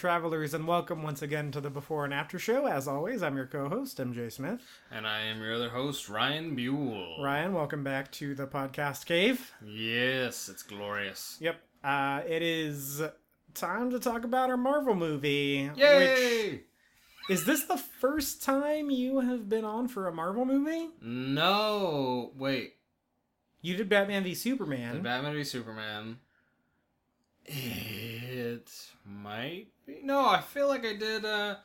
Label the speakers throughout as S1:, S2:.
S1: Travelers, and welcome once again to the Before and After Show. As always, I'm your co-host, MJ Smith.
S2: And I am your other host, Ryan Buell.
S1: Ryan, welcome back to the podcast cave.
S2: Yes, it's glorious.
S1: Yep, uh, it is time to talk about our Marvel movie.
S2: Yay!
S1: Which, is this the first time you have been on for a Marvel movie?
S2: No, wait.
S1: You did Batman v Superman.
S2: The Batman v Superman. It might be. No, I feel like I did uh,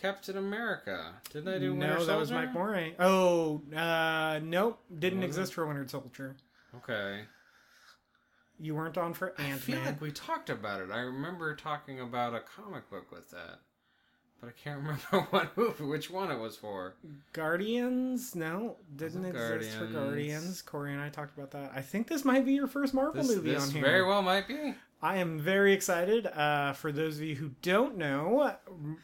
S2: Captain America. Didn't I do Winter
S1: no, that was Mike Moray. Oh, uh, nope, didn't
S2: Was
S1: exist for Winter Soldier.
S2: Okay.
S1: You weren't on for
S2: I
S1: Ant
S2: feel
S1: Man.
S2: like we talked about it. I remember talking about a comic book with that. But I can't remember what movie, which one it was for.
S1: Guardians? No, didn't exist for
S2: Guardians.
S1: Guardians. Corey and I talked about that. I think this might be your first Marvel
S2: This,
S1: movie
S2: this
S1: on here.
S2: very well might be.
S1: I am very excited. Uh, for those of you who don't know,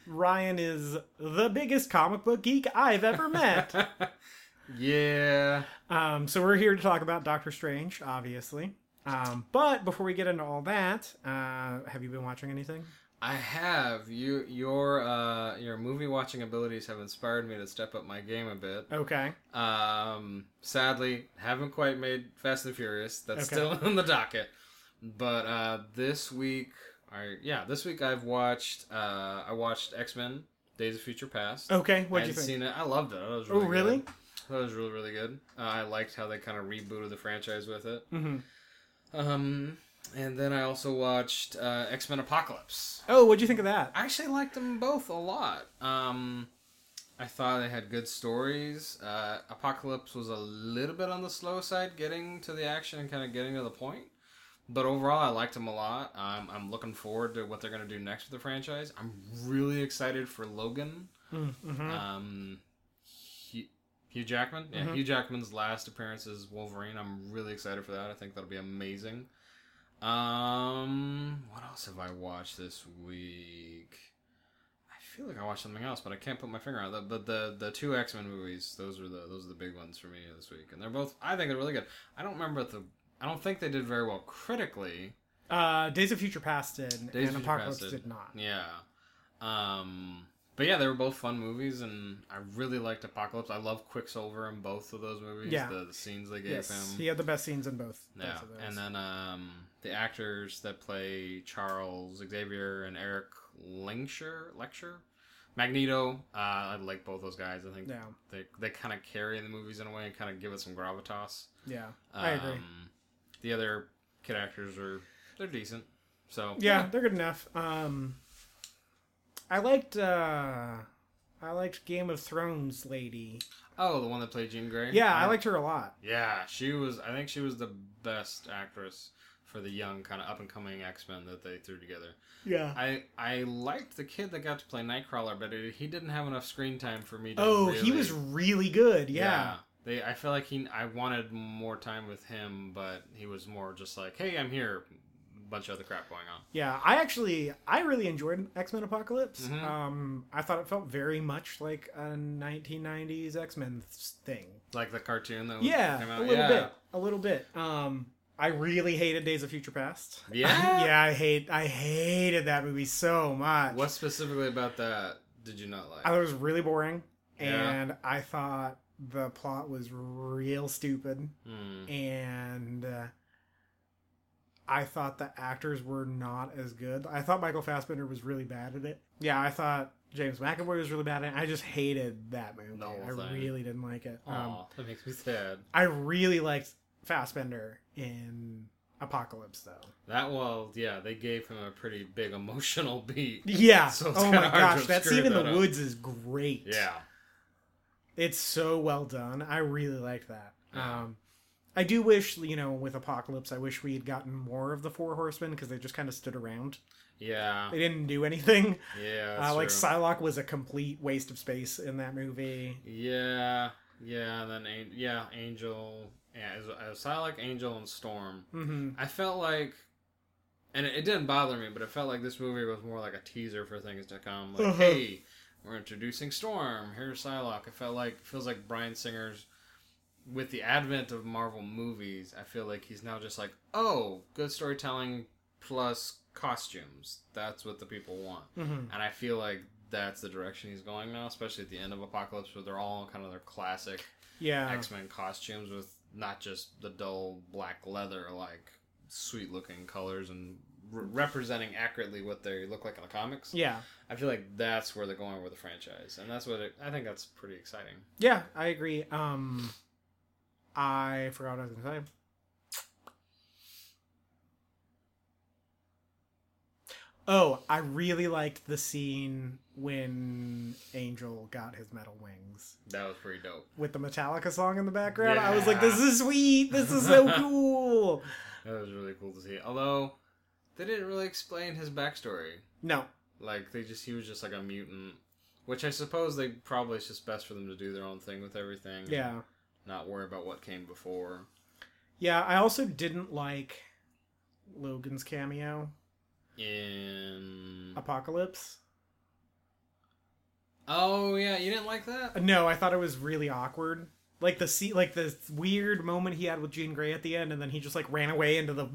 S1: Ryan is the biggest comic book geek I've ever met.
S2: yeah.
S1: um, so we're here to talk about Doctor Strange, obviously. Um, but before we get into all that, uh, have you been watching anything?
S2: I have you your uh your movie watching abilities have inspired me to step up my game a bit.
S1: Okay.
S2: Um sadly haven't quite made Fast and Furious. That's
S1: Okay.
S2: still in the docket. But uh this week I yeah, this week I've watched uh I watched X-Men Days of Future Past.
S1: Okay. What'd you think?
S2: seen it. I loved it. It was
S1: Oh,
S2: really
S1: really?
S2: good. That was really really good. Uh, I liked how they kind of rebooted the franchise with it.
S1: hmm
S2: Um and then I also watched uh, X-Men Apocalypse.
S1: Oh, what'd you think of that?
S2: I actually liked them both a lot. Um, I thought they had good stories. Uh, Apocalypse was a little bit on the slow side, getting to the action and kind of getting to the point. But overall, I liked them a lot. Um, I'm looking forward to what they're going to do next with the franchise. I'm really excited for Logan.
S1: Mm-hmm.
S2: Um, Hugh, Hugh Jackman. Yeah,
S1: Mhm.
S2: Hugh Jackman's last appearance as Wolverine. I'm really excited for that. I think that'll be amazing. Um, what else have I watched this week? I feel like I watched something else, but I can't put my finger on it. But the the two X Men movies, those are the those are the big ones for me this week, and they're both. I think they're really good. I don't remember the. I don't think they did very well critically.
S1: Uh, Days of Future Past did,
S2: Days
S1: and Apocalypse did.
S2: did.
S1: not.
S2: Yeah. Um, but yeah, they were both fun movies, and I really liked Apocalypse. I love Quicksilver in both of those movies.
S1: Yeah.
S2: The, the scenes they gave
S1: Yes,
S2: him.
S1: he had the best scenes in both. both
S2: Yeah,
S1: of those.
S2: and then um, the actors that play Charles Xavier and Erik Lehnsherr, Lehnsherr, Magneto. Uh, I like both those guys. I think
S1: yeah,
S2: they they kind of carry the movies in a way and kind of give it some gravitas.
S1: yeah, I agree.
S2: The other kid actors are they're decent. So
S1: Yeah, they're good enough. Um, I liked uh, I liked Game of Thrones lady.
S2: Oh, the one that played Jean Grey.
S1: Yeah, I liked her a lot.
S2: Yeah, she was. I think she was the best actress for the young, kind of up and coming X Men that they threw together.
S1: Yeah.
S2: I I liked the kid that got to play Nightcrawler, but it, he didn't have enough screen time for me. to
S1: Oh, he was really good. Yeah.
S2: They, I feel like he. I wanted more time with him, but he was more just like, "Hey, I'm here." A bunch of other crap going on.
S1: Yeah, I actually I really enjoyed X Men Apocalypse.
S2: Mhm.
S1: Um, I thought it felt very much like a 1990s X Men thing.
S2: Like the cartoon that
S1: Yeah,
S2: came
S1: a little
S2: yeah.
S1: bit, a little bit. Um, I really hated Days of Future Past.
S2: Yeah?
S1: yeah, I hate I hated that movie so much.
S2: What specifically about that did you not like?
S1: I thought it was really boring,
S2: Yeah.
S1: and I thought the plot was real stupid,
S2: Hmm.
S1: and uh, I thought the actors were not as good. I thought Michael Fassbender was really bad at it. Yeah, I thought James McAvoy was really bad at it. I just hated that movie.
S2: Whole
S1: I
S2: thing.
S1: really didn't like it. Um,
S2: that makes me sad.
S1: I really liked Fassbender in Apocalypse, though.
S2: That well, yeah, they gave him a pretty big emotional beat.
S1: Yeah.
S2: So
S1: oh my gosh, that
S2: screw
S1: scene in
S2: that
S1: the
S2: up.
S1: woods is great.
S2: Yeah.
S1: It's so well done. I really like that.
S2: Yeah.
S1: Um, I do wish, you know, with Apocalypse, I wish we had gotten more of the Four Horsemen because they just kind of stood around.
S2: Yeah.
S1: They didn't do anything.
S2: Yeah.
S1: Uh, like
S2: true.
S1: Psylocke was a complete waste of space in that movie.
S2: Yeah. Yeah. And then yeah, Angel. Yeah, it was, it was Psylocke, Angel, and Storm.
S1: hmm
S2: I felt like, and it, it didn't bother me, but it felt like this movie was more like a teaser for things to come. Like,
S1: Uh-huh.
S2: hey, we're introducing Storm. Here's Psylocke. It felt like feels like Bryan Singer's. With the advent of Marvel movies, I feel like he's now just like, oh, good storytelling plus costumes. That's what the people want.
S1: hmm
S2: And I feel like that's the direction he's going now, especially at the end of Apocalypse, where they're all kind of their classic
S1: Yeah.
S2: X Men costumes with not just the dull black leather, like sweet looking colors and re- representing accurately what they look like in the comics.
S1: Yeah.
S2: I feel like that's where they're going with the franchise, and that's what it, I think that's pretty exciting.
S1: Yeah, I agree. Um, I forgot what I was going to say. Oh, I really liked the scene when Angel got his metal wings
S2: That was pretty dope.
S1: with the Metallica song in the background. I was like, this is sweet. This is so cool.
S2: That was really cool to see. Although they didn't really explain his backstory.
S1: No.
S2: Like they just he was just like a mutant, which I suppose they probably it's just best for them to do their own thing with everything.
S1: Yeah.
S2: Not worry about what came before.
S1: Yeah, I also didn't like Logan's cameo,
S2: In
S1: Apocalypse.
S2: oh yeah, you didn't like that?
S1: No, I thought it was really awkward. Like the see, like the weird moment he had with Jean Grey at the end, and then he just like ran away into the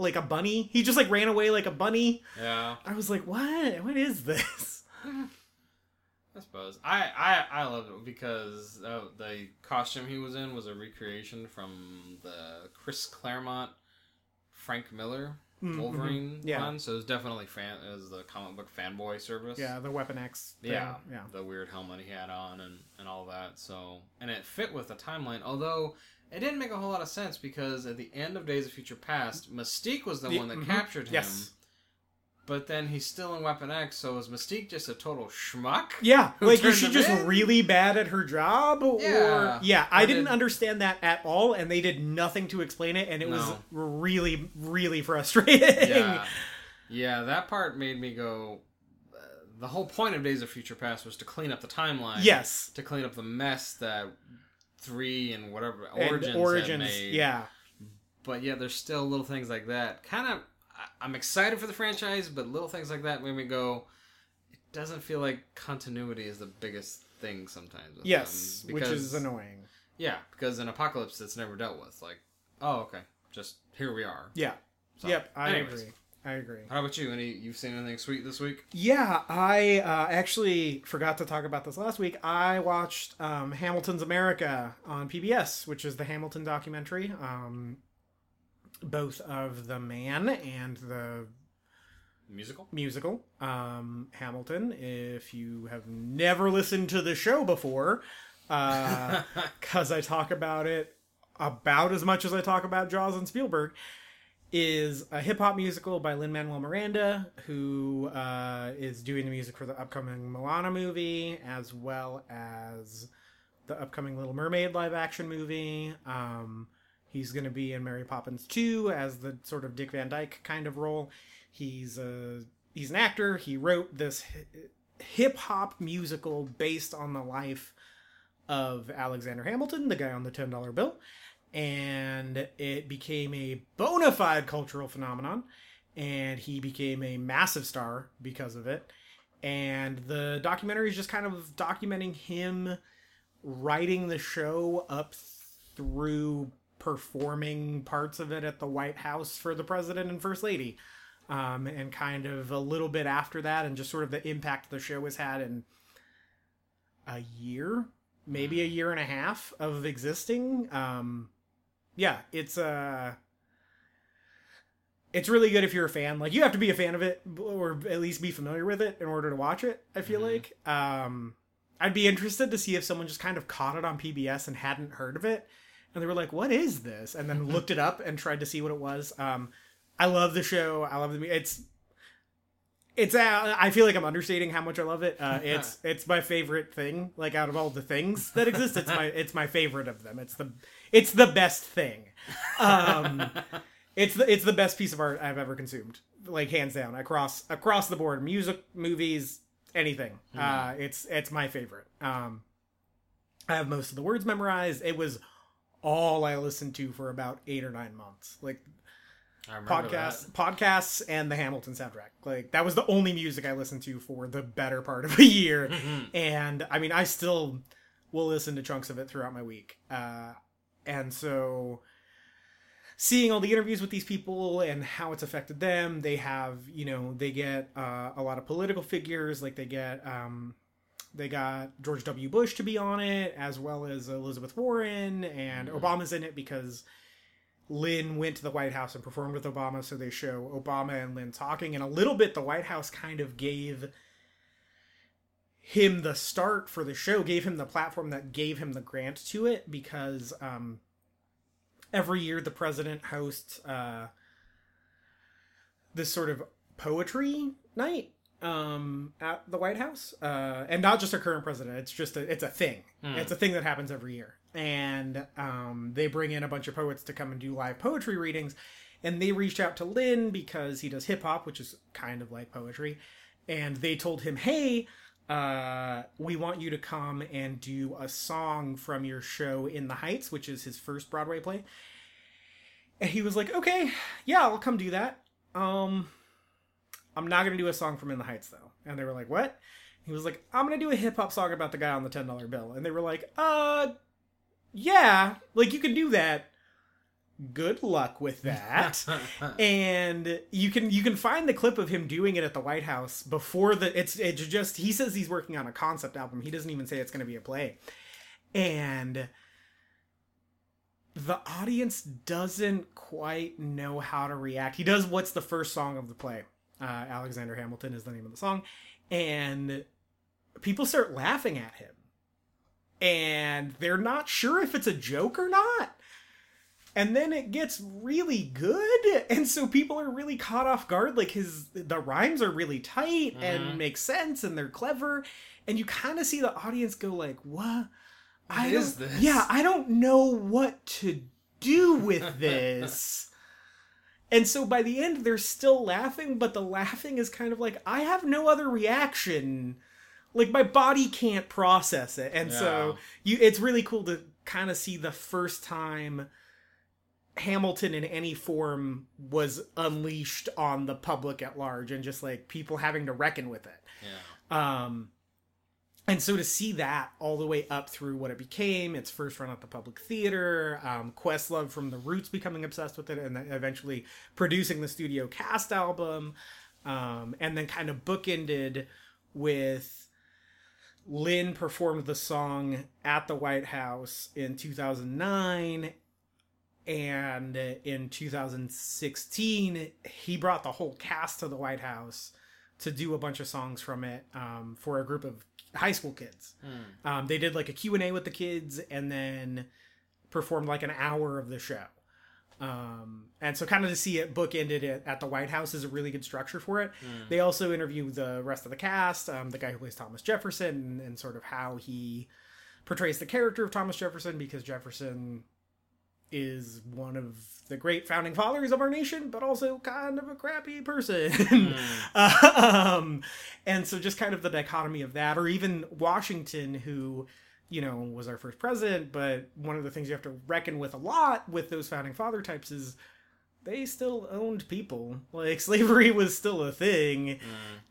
S1: like a bunny. He just like ran away like a bunny.
S2: Yeah,
S1: I was like, what? What is this?
S2: I suppose I I I loved it because uh, the costume he was in was a recreation from the Chris Claremont, Frank Miller
S1: Mm, mhm.
S2: Wolverine
S1: Yeah.
S2: one. So it was definitely fan it was the comic book fanboy service.
S1: Yeah, the Weapon X. thing.
S2: Yeah,
S1: yeah.
S2: the weird helmet he had on and, and all that. So and it fit with the timeline, although it didn't make a whole lot of sense because at the end of Days of Future Past, Mystique was the
S1: The-
S2: one that
S1: mhm.
S2: captured him.
S1: Yes.
S2: But then he's still in Weapon X, so is Mystique just a total schmuck?
S1: Yeah, like is she just
S2: in?
S1: really bad at her job? Or
S2: Yeah.
S1: yeah, I didn't
S2: did-
S1: understand that at all, and they did nothing to explain it, and it was really, really frustrating.
S2: Yeah, yeah, that part made me go. Uh, the whole point of Days of Future Past was to clean up the timeline.
S1: Yes,
S2: to clean up the mess that three and whatever
S1: and
S2: origins,
S1: origins.
S2: had made.
S1: Yeah,
S2: but yeah, there's still little things like that. Kind of, I'm excited for the franchise, but little things like that made me go. It doesn't feel like continuity is the biggest thing sometimes.
S1: Yes,
S2: them,
S1: which
S2: because-
S1: is annoying.
S2: Yeah, because an Apocalypse, that's never dealt with. Like, oh, okay, just here we are.
S1: Yeah.
S2: So,
S1: yep, I
S2: anyways.
S1: agree. I agree.
S2: How about you? Any you've seen anything sweet this week?
S1: Yeah, I uh, actually forgot to talk about this last week. I watched um, Hamilton's America on PBS, which is the Hamilton documentary, um, both of the man and the
S2: Musical?
S1: musical um, Hamilton. If you have never listened to the show before, because I talk about it about as much as I talk about Jaws and Spielberg, is a hip hop musical by Lin Manuel Miranda, who uh, is doing the music for the upcoming Moana movie, as well as the upcoming Little Mermaid live action movie. Um, he's going to be in Mary Poppins 2 as the sort of Dick Van Dyke kind of role. He's a he's an actor. He wrote this hip hop musical based on the life of Alexander Hamilton, the guy on the ten dollar bill, and it became a bona fide cultural phenomenon. And he became a massive star because of it. And the documentary is just kind of documenting him writing the show up through performing parts of it at the White House for the president and first lady um, and kind of a little bit after that, and just sort of the impact the show has had in a year, maybe a year and a half of existing. Um, yeah, it's uh it's really good if you're a fan. Like you have to be a fan of it, or at least be familiar with it in order to watch it. I feel
S2: Mhm.
S1: like um, I'd be interested to see if someone just kind of caught it on PBS and hadn't heard of it, and they were like, "What is this?" and then looked it up and tried to see what it was. Um, I love the show. I love the. It's it's uh, I feel like I'm understating how much I love it. Uh, it's it's my favorite thing. Like out of all the things that exist, it's my it's my favorite of them. It's the it's the best thing. Um, it's the it's the best piece of art I've ever consumed. Like hands down across across the board, music, movies, anything. Uh, it's it's my favorite. Um, I have most of the words memorized. It was all I listened to for about eight or nine months. Like
S2: I remember
S1: podcasts, podcasts, and the Hamilton soundtrack. Like that was the only music I listened to for the better part of a year. and I mean, I still will listen to chunks of it throughout my week. Uh, and so seeing all the interviews with these people and how it's affected them, they have, you know, they get uh, a lot of political figures. Like they get, um, they got George W. Bush to be on it, as well as Elizabeth Warren, and Obama's in it because Lin went to the White House and performed with Obama, so they show Obama and Lin talking. And a little bit, the White House kind of gave him the start for the show, gave him the platform that gave him the grant to it, because um, every year the president hosts uh, this sort of poetry night um at the white house uh and not just a current president. It's just a it's a thing. It's a thing that happens every year. And um they bring in a bunch of poets to come and do live poetry readings. And they reached out to lin because he does hip-hop which is kind of like poetry. And they told him hey uh we want you to come and do a song from your show in the heights which is his first broadway play and he was like okay yeah i'll come do that um I'm not gonna do a song from In the Heights though. And they were like, What? He was like, I'm gonna do a hip hop song about the guy on the ten dollar bill. And they were like, Uh yeah, like you can do that. Good luck with that. and you can you can find the clip of him doing it at the White House before the it's it's just he says he's working on a concept album. He doesn't even say it's gonna be a play. And the audience doesn't quite know how to react. He does what's the first song of the play. Uh, Alexander Hamilton is the name of the song, and people start laughing at him, and they're not sure if it's a joke or not. And then it gets really good, and so people are really caught off guard. Like his the rhymes are really tight and mm-hmm. make sense, and they're clever, and you kind of see the audience go like, "What? I
S2: is this?
S1: Yeah, I don't know what to do with this." And so by the end, they're still laughing, but the laughing is kind of like, I have no other reaction. Like my body can't process it. And so you it's really cool to kind of see the first time Hamilton in any form was unleashed on the public at large and just like people having to reckon with it.
S2: Yeah.
S1: Um, and so to see that all the way up through what it became, its first run at the Public Theater, um, Questlove from The Roots becoming obsessed with it, and then eventually producing the studio cast album, um, and then kind of bookended with Lin performed the song at the White House in 2009. And in 2016, he brought the whole cast to the White House to do a bunch of songs from it um, for a group of high school kids. Um, they did like a Q&A with the kids and then performed like an hour of the show. Um, and so kind of to see it bookended it at the White House is a really good structure for it. They also interview the rest of the cast, um, the guy who plays Thomas Jefferson and, and sort of how he portrays the character of Thomas Jefferson because Jefferson is one of the great founding fathers of our nation, but also kind of a crappy person. um, and so just kind of the dichotomy of that, or even Washington, who, you know, was our first president, but one of the things you have to reckon with a lot with those founding father types is they still owned people. Like slavery was still a thing.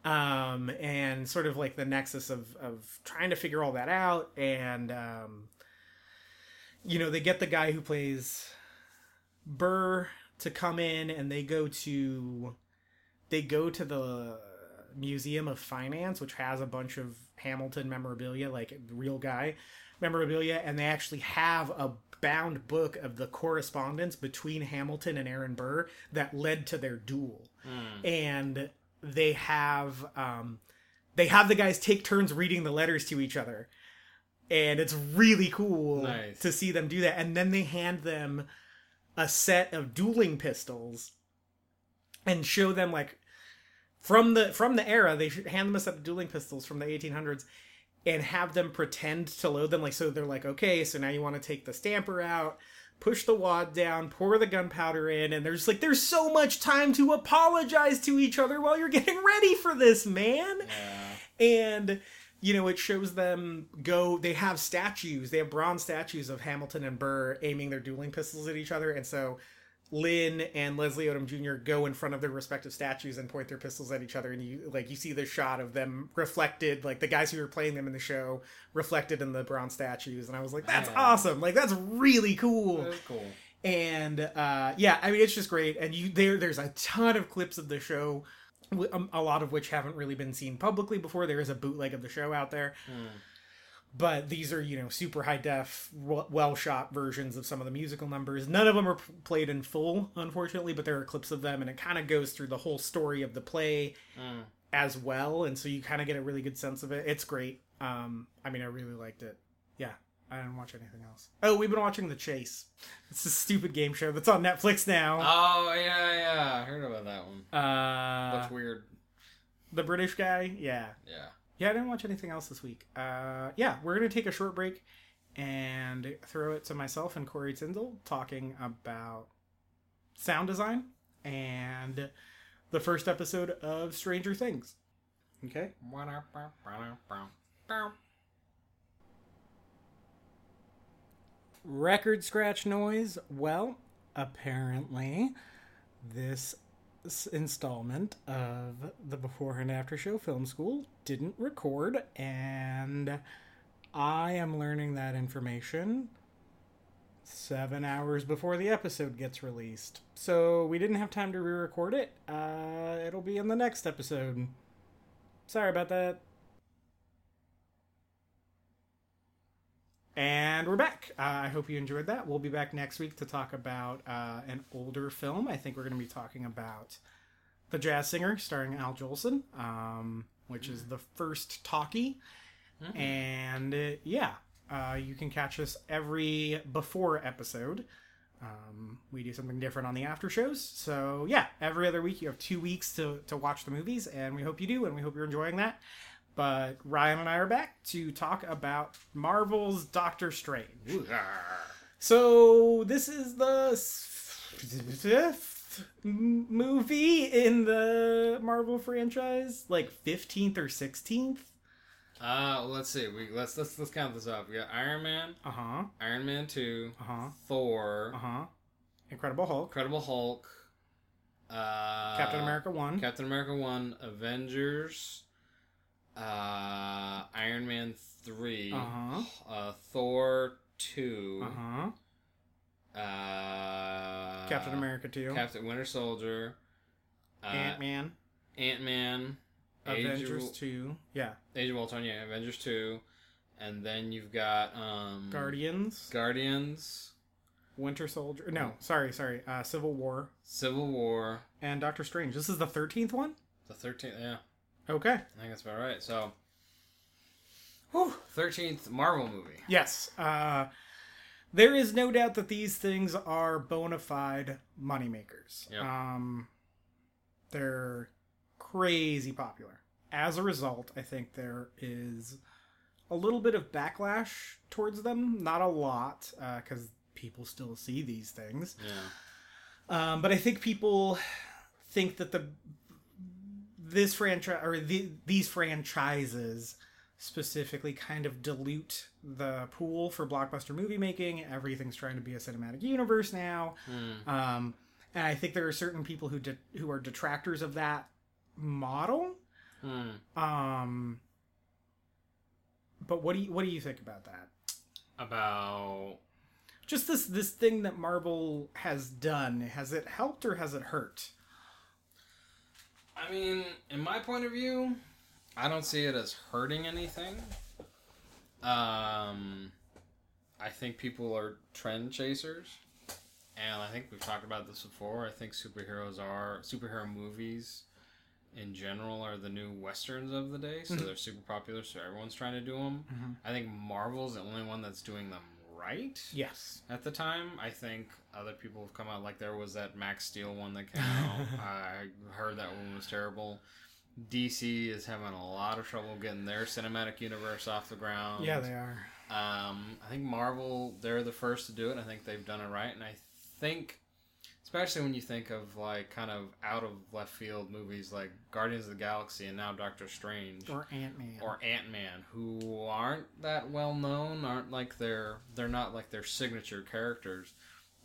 S1: Um, and sort of like the nexus of, of trying to figure all that out and um you know, they get the guy who plays Burr to come in and they go to they go to the Museum of Finance, which has a bunch of Hamilton memorabilia, like real guy memorabilia, and they actually have a bound book of the correspondence between Hamilton and Aaron Burr that led to their duel. And they have um they have the guys take turns reading the letters to each other. And it's really cool
S2: Nice.
S1: to see them do that. And then they hand them a set of dueling pistols and show them like from the from the era. They hand them a set of dueling pistols from the 1800s and have them pretend to load them. Like so, they're like, okay, so now you want to take the stamper out. Push the wad down, pour the gunpowder in, and there's like there's so much time to apologize to each other while you're getting ready for this, man.
S2: Yeah.
S1: And you know, it shows them go. They have statues. They have bronze statues of Hamilton and Burr aiming their dueling pistols at each other, and so Lin and Leslie Odom Jr. go in front of their respective statues and point their pistols at each other, and you like you see the shot of them reflected, like the guys who were playing them in the show reflected in the bronze statues, and I was like, that's
S2: Yeah.
S1: awesome! Like that's really cool
S2: That was cool.
S1: and uh, yeah, I mean it's just great. And you there, there's a ton of clips of the show, a lot of which haven't really been seen publicly before. There is a bootleg of the show out there,
S2: Hmm.
S1: but these are you know super high def, well shot versions of some of the musical numbers. None of them are played in full, unfortunately, but there are clips of them, and it kind of goes through the whole story of the play
S2: Mm.
S1: as well, and so you kind of get a really good sense of it. It's great. Um, I mean, I really liked it. Yeah, I didn't watch anything else. Oh, we've been watching The Chase. It's a stupid game show that's on Netflix now.
S2: Oh yeah, yeah. I heard about that one.
S1: Uh. The British guy. Yeah,
S2: Yeah.
S1: yeah. I didn't watch anything else this week. Uh, yeah, we're gonna take a short break and throw it to myself and Corey Tyndall talking about sound design and the first episode of Stranger Things. Okay. record scratch noise well apparently this installment of the before and after show film school didn't record and i am learning that information seven hours before the episode gets released. So we didn't have time to re-record it. Uh, it'll be in the next episode. Sorry about that And we're back. Uh, I hope you enjoyed that. We'll be back next week to talk about uh, an older film. I think we're going to be talking about The Jazz Singer, starring Al Jolson, um, which is the first talkie. And uh, yeah, uh, you can catch us every before episode. Um, we do something different on the after shows. So yeah, every other week you have two weeks to, to watch the movies, and we hope you do, and we hope you're enjoying that. But Ryan and I are back to talk about Marvel's Doctor Strange. So this is the fifth movie in the Marvel franchise, like fifteenth or sixteenth.
S2: Uh, let's see. We let's let's let's count this up. We got Iron Man,
S1: Uh huh.
S2: Iron Man two,
S1: Uh huh.
S2: Thor,
S1: Uh huh. Incredible Hulk,
S2: Incredible Hulk, uh,
S1: Captain America one.
S2: Captain America one, Avengers, uh, Iron Man 3
S1: Uh-huh.
S2: uh, Thor two,
S1: Uh huh.
S2: uh,
S1: Captain America two.
S2: Captain Winter Soldier, uh,
S1: Ant Man.
S2: Ant Man, Age
S1: Avengers
S2: of,
S1: two. Yeah.
S2: Age of Ultron, yeah, Avengers two, and then you've got um,
S1: Guardians.
S2: Guardians,
S1: Winter Soldier. No, sorry, sorry. Uh, Civil War
S2: Civil War,
S1: and Doctor Strange. This is the thirteenth one.
S2: the thirteenth. Yeah,
S1: Okay.
S2: I think that's about right. So, thirteenth Marvel movie.
S1: Yes. Uh, there is no doubt that these things are bona fide moneymakers.
S2: Yep.
S1: Um, they're crazy popular. As a result, I think there is a little bit of backlash towards them. Not a lot, because people still see these things.
S2: Yeah.
S1: Um, but I think people think that the this franchise or the, these franchises specifically kind of dilute the pool for blockbuster movie making. Everything's trying to be a cinematic universe now,
S2: Hmm.
S1: um, and I think there are certain people who de- who are detractors of that model.
S2: Hmm.
S1: Um, but what do you what do you think about that?
S2: About
S1: Just this this thing that Marvel has done has it helped or has it hurt?
S2: I mean, in my point of view, I don't see it as hurting anything. Um, I think people are trend chasers, and I think we've talked about this before. I think superheroes are superhero movies in general are the new westerns of the day, so they're super popular. So everyone's trying to do them.
S1: Mhm.
S2: I think Marvel's the only one that's doing them right
S1: Yes.
S2: at the time. I think other people have come out like there was that Max Steel one that came out. I heard that one was terrible. DC is having a lot of trouble getting their cinematic universe off the ground.
S1: Yeah, they are.
S2: Um, I think Marvel, they're the first to do it. I think they've done it right. And I think, especially when you think of like kind of out of left field movies like Guardians of the Galaxy and now Doctor Strange
S1: Or Ant Man.
S2: or Ant Man, who aren't that well known, aren't like their they're not like their signature characters,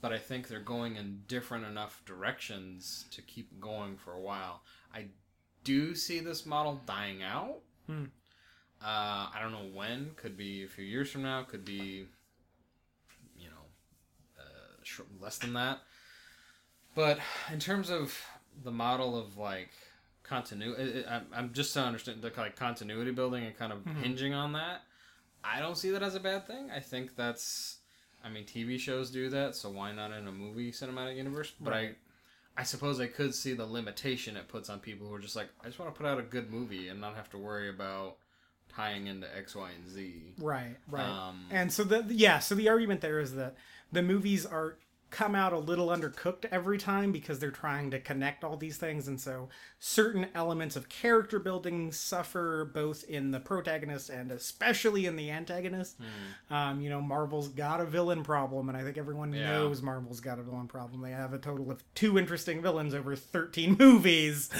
S2: but I think they're going in different enough directions to keep going for a while. I do see this model dying out.
S1: Hmm.
S2: Uh, I don't know when. Could be a few years from now. Could be, you know, uh, less than that. But in terms of the model of like continuity, I'm, just to understand the like continuity building and kind of
S1: Mhm.
S2: hinging on that. I don't see that as a bad thing. I think that's, I mean, TV shows do that, so why not in a movie cinematic universe? But
S1: Right.
S2: I, I suppose I could see the limitation it puts on people who are just like, I just want to put out a good movie and not have to worry about tying into X, Y, and Z.
S1: Right, right.
S2: Um,
S1: and so the yeah, so the argument there is that the movies are come out a little undercooked every time because they're trying to connect all these things and so certain elements of character building suffer both in the protagonist and especially in the antagonist. Um, you know marvel's got a villain problem and i think everyone
S2: Yeah.
S1: knows marvel's got a villain problem. They have a total of two interesting villains over 13 movies.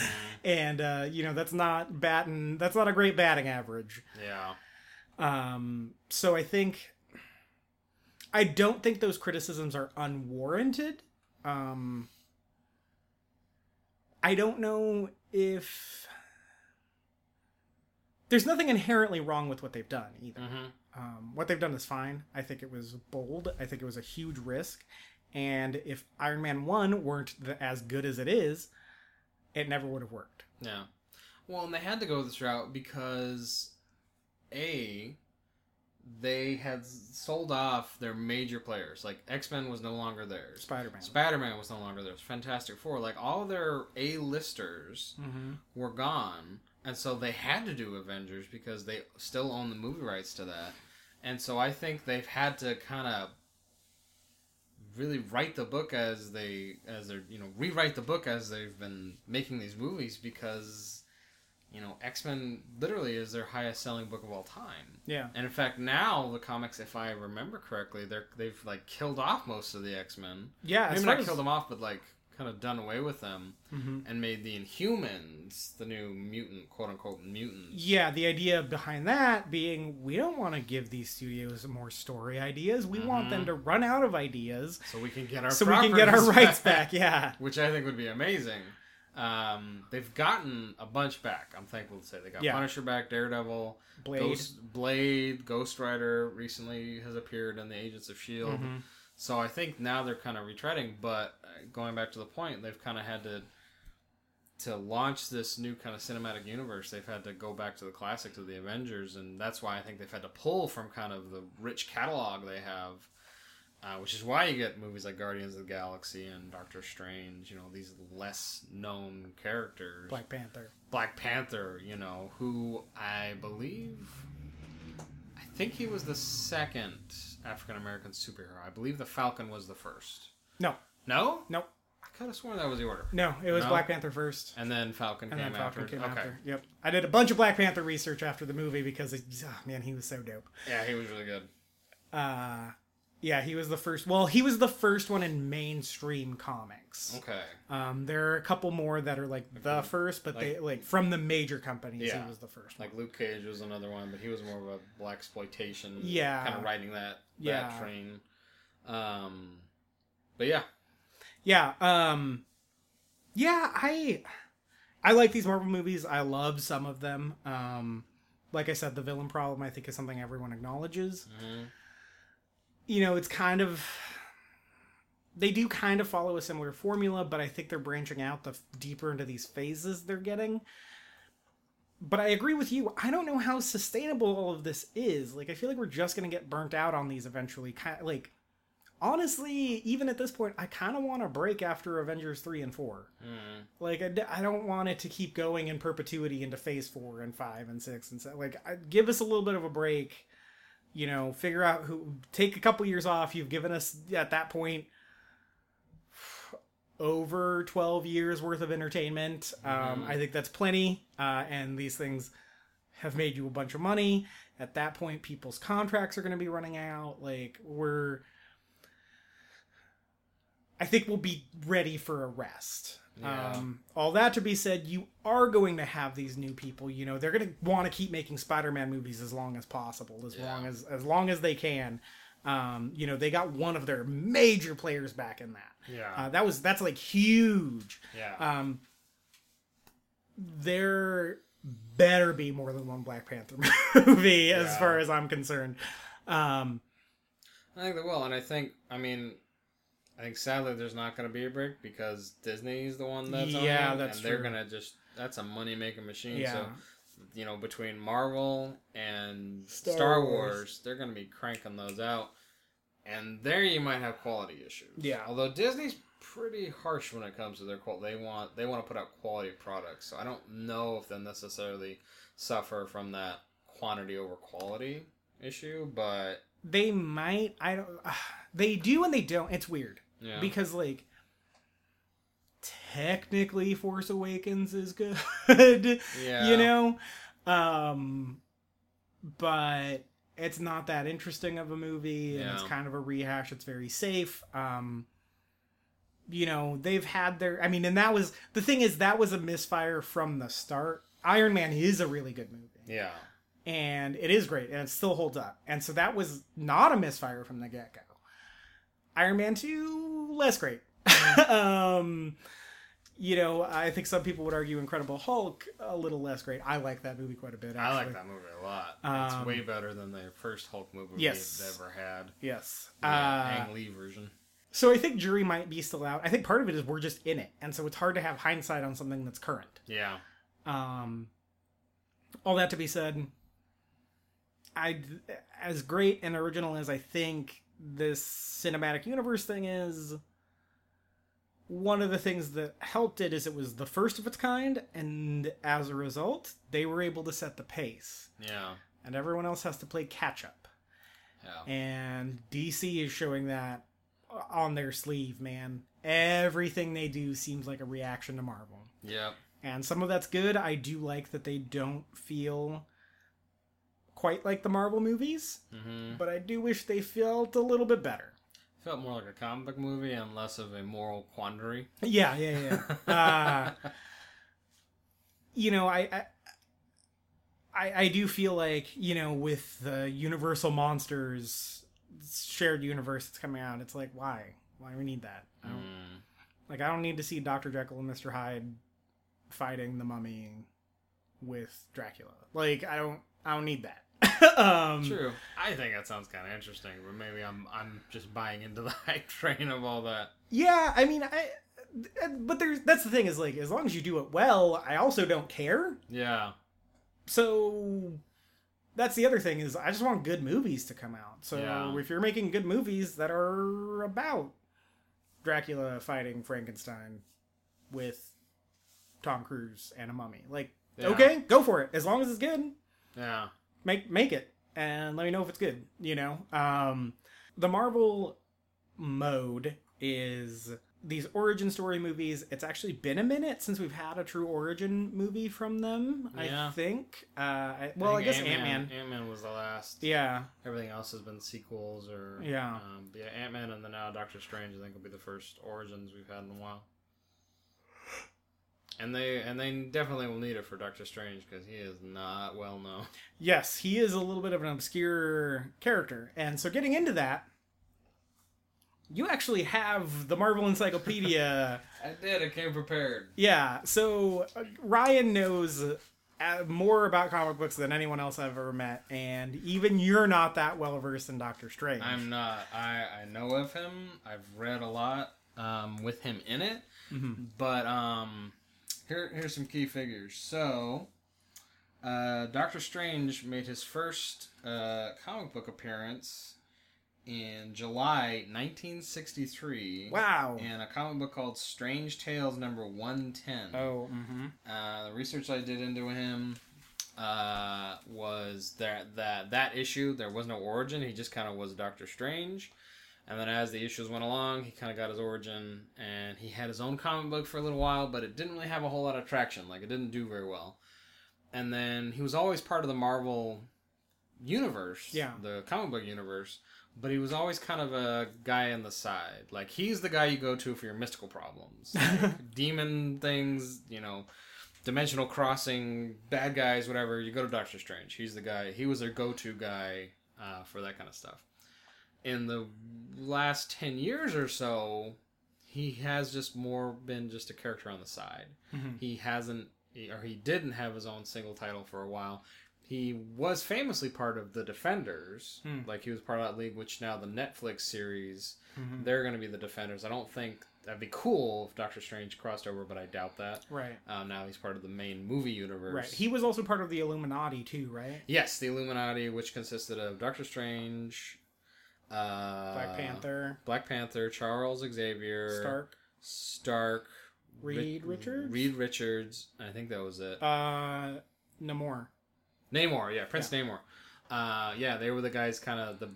S1: And uh, you know that's not batting that's not a great batting average.
S2: Yeah.
S1: um, so I think I don't think those criticisms are unwarranted. Um, I don't know if there's nothing inherently wrong with what they've done either.
S2: hmm
S1: Um, what they've done is fine. I think it was bold. I think it was a huge risk. And if Iron Man 1 weren't the, as good as it is, it never would have worked.
S2: Yeah. Well, and they had to go this route because a they had sold off their major players. Like X Men was no longer theirs.
S1: Spider Man.
S2: Spider Man was no longer theirs. Fantastic Four, like all their A listers
S1: mm-hmm.
S2: were gone, and so they had to do Avengers because they still own the movie rights to that. And so I think they've had to kind of really write the book as they as they're you know rewrite the book as they've been making these movies because you know X-Men literally is their highest selling book of all time.
S1: Yeah.
S2: And in fact now the comics if I remember correctly they're they've like killed off most of the X-Men.
S1: Yeah. as
S2: Maybe not
S1: as-
S2: killed them off but like kind of done away with them
S1: Mhm.
S2: and made the Inhumans the new mutant quote unquote mutants.
S1: Yeah, the idea behind that being we don't want to give these studios more story ideas. We want them to run out of ideas
S2: So we can get our
S1: so we can get our rights back. Yeah.
S2: which I think would be amazing. Um, they've gotten a bunch back. I'm thankful to say they got
S1: Yeah.
S2: Punisher back, Daredevil,
S1: Blade.
S2: Ghost, Blade, Ghost Rider recently has appeared in the Agents of Shield.
S1: Mhm.
S2: So I think now they're kind of retreading. But uh, going back to the point, they've kind of had to to launch this new kind of cinematic universe. They've had to go back to the classics of the Avengers, and that's why I think they've had to pull from kind of the rich catalog they have. Uh, which is why you get movies like Guardians of the Galaxy and Doctor Strange, you know, these less known characters.
S1: Black Panther.
S2: Black Panther, you know, who I believe, I think he was the second African American superhero. I believe the Falcon was the first.
S1: No,
S2: No,
S1: nope,
S2: I could have sworn that was the order.
S1: no. It was
S2: No?
S1: Black Panther first,
S2: And then Falcon
S1: and
S2: came
S1: then Falcon
S2: after.
S1: came
S2: okay,
S1: after. Yep. I did a bunch of Black Panther research after the movie because, it, oh, man, he was so dope.
S2: yeah, he was really good.
S1: Uh, yeah, he was the first. Well, he was the first one in mainstream comics.
S2: Okay,
S1: Um, there are a couple more that are like the first, but they like from the major companies.
S2: Yeah.
S1: He was the first.
S2: like Luke Cage was another one, but he was more of a blaxploitation.
S1: Yeah.
S2: kind of riding that that
S1: Yeah.
S2: train. Um, but yeah,
S1: Yeah, um Yeah, I I like these Marvel movies. I love some of them. Um like I said, the villain problem I think is something everyone acknowledges.
S2: Mhm.
S1: You know, it's kind of they do kind of follow a similar formula, but I think they're branching out the f- deeper into these phases they're getting. But I agree with you. I don't know how sustainable all of this is. Like, I feel like we're just going to get burnt out on these eventually. Kind like, honestly, even at this point, I kind of want a break after Avengers 3 and 4.
S2: Mhm.
S1: Like, I, d- I don't want it to keep going in perpetuity into phase 4 and 5 and 6 and 7. Like, I, give us a little bit of a break. You know, figure out who. Take a couple years off. You've given us, at that point, over 12 years worth of entertainment. Um, I think that's plenty. Uh, and these things have made you a bunch of money. At that point, people's contracts are going to be running out. Like, we're. I think we'll be ready for a rest.
S2: Yeah.
S1: Um, all that to be said, you are going to have these new people. You know, they're going to want to keep making Spider-Man movies as long as possible, as
S2: Yeah.
S1: long as as long as they can. Um, you know, they got one of their major players back in that.
S2: Yeah.
S1: Uh, that was that's like huge.
S2: yeah.
S1: Um, there better be more than one Black Panther movie, as far as I'm concerned. Um,
S2: I think they will, and I think I mean, I think sadly there's not going to be a break because Disney's the one that's on
S1: Yeah,
S2: it,
S1: that's
S2: and they're gonna just that's a money making machine.
S1: Yeah.
S2: So you know, between Marvel and
S1: Star
S2: Star,
S1: Wars.
S2: Wars. they're gonna be cranking those out, and there you might have quality issues.
S1: Yeah.
S2: Although Disney's pretty harsh when it comes to their quality, they want they want to put out quality products. So I don't know if they'll necessarily suffer from that quantity over quality issue, but
S1: they might. I don't. they do and they don't. It's weird.
S2: Yeah.
S1: because like technically force awakens is good
S2: Yeah.
S1: you know? Um but it's not that interesting of a movie and it's kind of a rehash. It's very safe. Um you know they've had their i mean and that was the thing is that was a misfire from the start. Iron man is a really good movie.
S2: Yeah.
S1: and it is great and it still holds up. And so that was not a misfire from the get-go. Iron man 2 less great um you know i think some people would argue incredible hulk a little less great i like that movie quite a bit
S2: I like that movie a lot.
S1: Um,
S2: it's way better than the first Hulk movie
S1: Yes.
S2: they've ever had.
S1: yes
S2: The
S1: uh,
S2: Ang Lee version.
S1: so i think jury might be still out i think part of it is we're just in it and so it's hard to have hindsight on something that's current
S2: Yeah.
S1: Um, all that to be said, I as great and original as I think this cinematic universe thing is. One of the things that helped it is it was the first of its kind, and as a result, they were able to set the pace,
S2: Yeah.
S1: and everyone else has to play catch up.
S2: Yeah.
S1: And DC is showing that on their sleeve, man. Everything they do seems like a reaction to Marvel
S2: yeah
S1: and some of that's good. I do like that they don't feel quite like the Marvel movies,
S2: Mm-hmm.
S1: but I do wish they felt a little bit better.
S2: Felt more like a comic book movie and less of a moral quandary.
S1: Yeah, yeah, yeah. uh, you know, I, I, I, I do feel like you know with the Universal monsters shared universe that's coming out, it's like why, why do we need that? I don't,
S2: Mm.
S1: Like I don't need to see Doctor Jekyll and Mister Hyde fighting the Mummy with Dracula. Like I don't, I don't need that. um,
S2: True. I think that sounds kind of interesting, but maybe I'm I'm just buying into the hype train of all that.
S1: Yeah, I mean, I. But there's that's the thing is like as long as you do it well, I also don't care.
S2: Yeah.
S1: So that's the other thing is I just want good movies to come out. So
S2: Yeah.
S1: if you're making good movies that are about Dracula fighting Frankenstein with Tom Cruise and a mummy, like
S2: Yeah.
S1: okay, go for it. As long as it's good,
S2: Yeah.
S1: Make make it and let me know if it's good you know um the marvel mode is these origin story movies it's actually been a minute since we've had a true origin movie from them i think uh I, well i, guess ant-man,
S2: Ant-Man was the last.
S1: yeah
S2: Everything else has been sequels or
S1: Yeah.
S2: Um, yeah, Ant Man and then now Doctor Strange. I think will be the first origins we've had in a while. And they and they definitely will need it for Doctor Strange because he is not well known.
S1: yes he is a little bit of an obscure character and so getting into that you actually have the marvel encyclopedia
S2: I did. I came prepared.
S1: Yeah, so uh, Ryan knows uh, more about comic books than anyone else I've ever met, and even you're not that well versed in Doctor Strange.
S2: I'm not. I I know of him. I've read a lot um, with him in it.
S1: Mhm.
S2: But um, here here's some key figures. So, uh, Doctor Strange made his first uh, comic book appearance in July 1963.
S1: Wow.
S2: In a comic book called Strange Tales number 110.
S1: Oh, mm-hmm.
S2: Uh, the research I did into him uh, was that that that issue there was no origin. He just kind of was Doctor Strange. And then as the issues went along, he kind of got his origin, and he had his own comic book for a little while, but it didn't really have a whole lot of traction. Like it didn't do very well. And then he was always part of the Marvel universe,
S1: Yeah.
S2: the comic book universe. But he was always kind of a guy on the side. Like he's the guy you go to for your mystical problems, like demon things, you know, dimensional crossing, bad guys, whatever. You go to Doctor Strange. He's the guy. He was their go-to guy uh, for that kind of stuff. In the last ten years or so, he has just more been just a character on the side.
S1: Mhm.
S2: He hasn't, or he didn't have his own single title for a while. He was famously part of the Defenders,
S1: Hmm.
S2: like he was part of that league, which now the Netflix series,
S1: Mhm.
S2: they're going to be the Defenders. I don't think that'd be cool if Doctor Strange crossed over, but I doubt that.
S1: Right.
S2: Um, now he's part of the main movie universe.
S1: Right. He was also part of the Illuminati too, right?
S2: yes, the Illuminati, which consisted of Doctor Strange, uh,
S1: Black Panther,
S2: Black Panther, Charles Xavier,
S1: Stark,
S2: Stark,
S1: Reed
S2: Ri-
S1: Richards?
S2: Reed Richards. I think that was it.
S1: uh, Namor.
S2: Namor, yeah, Prince Namor. Uh, yeah, they were the guys kind of the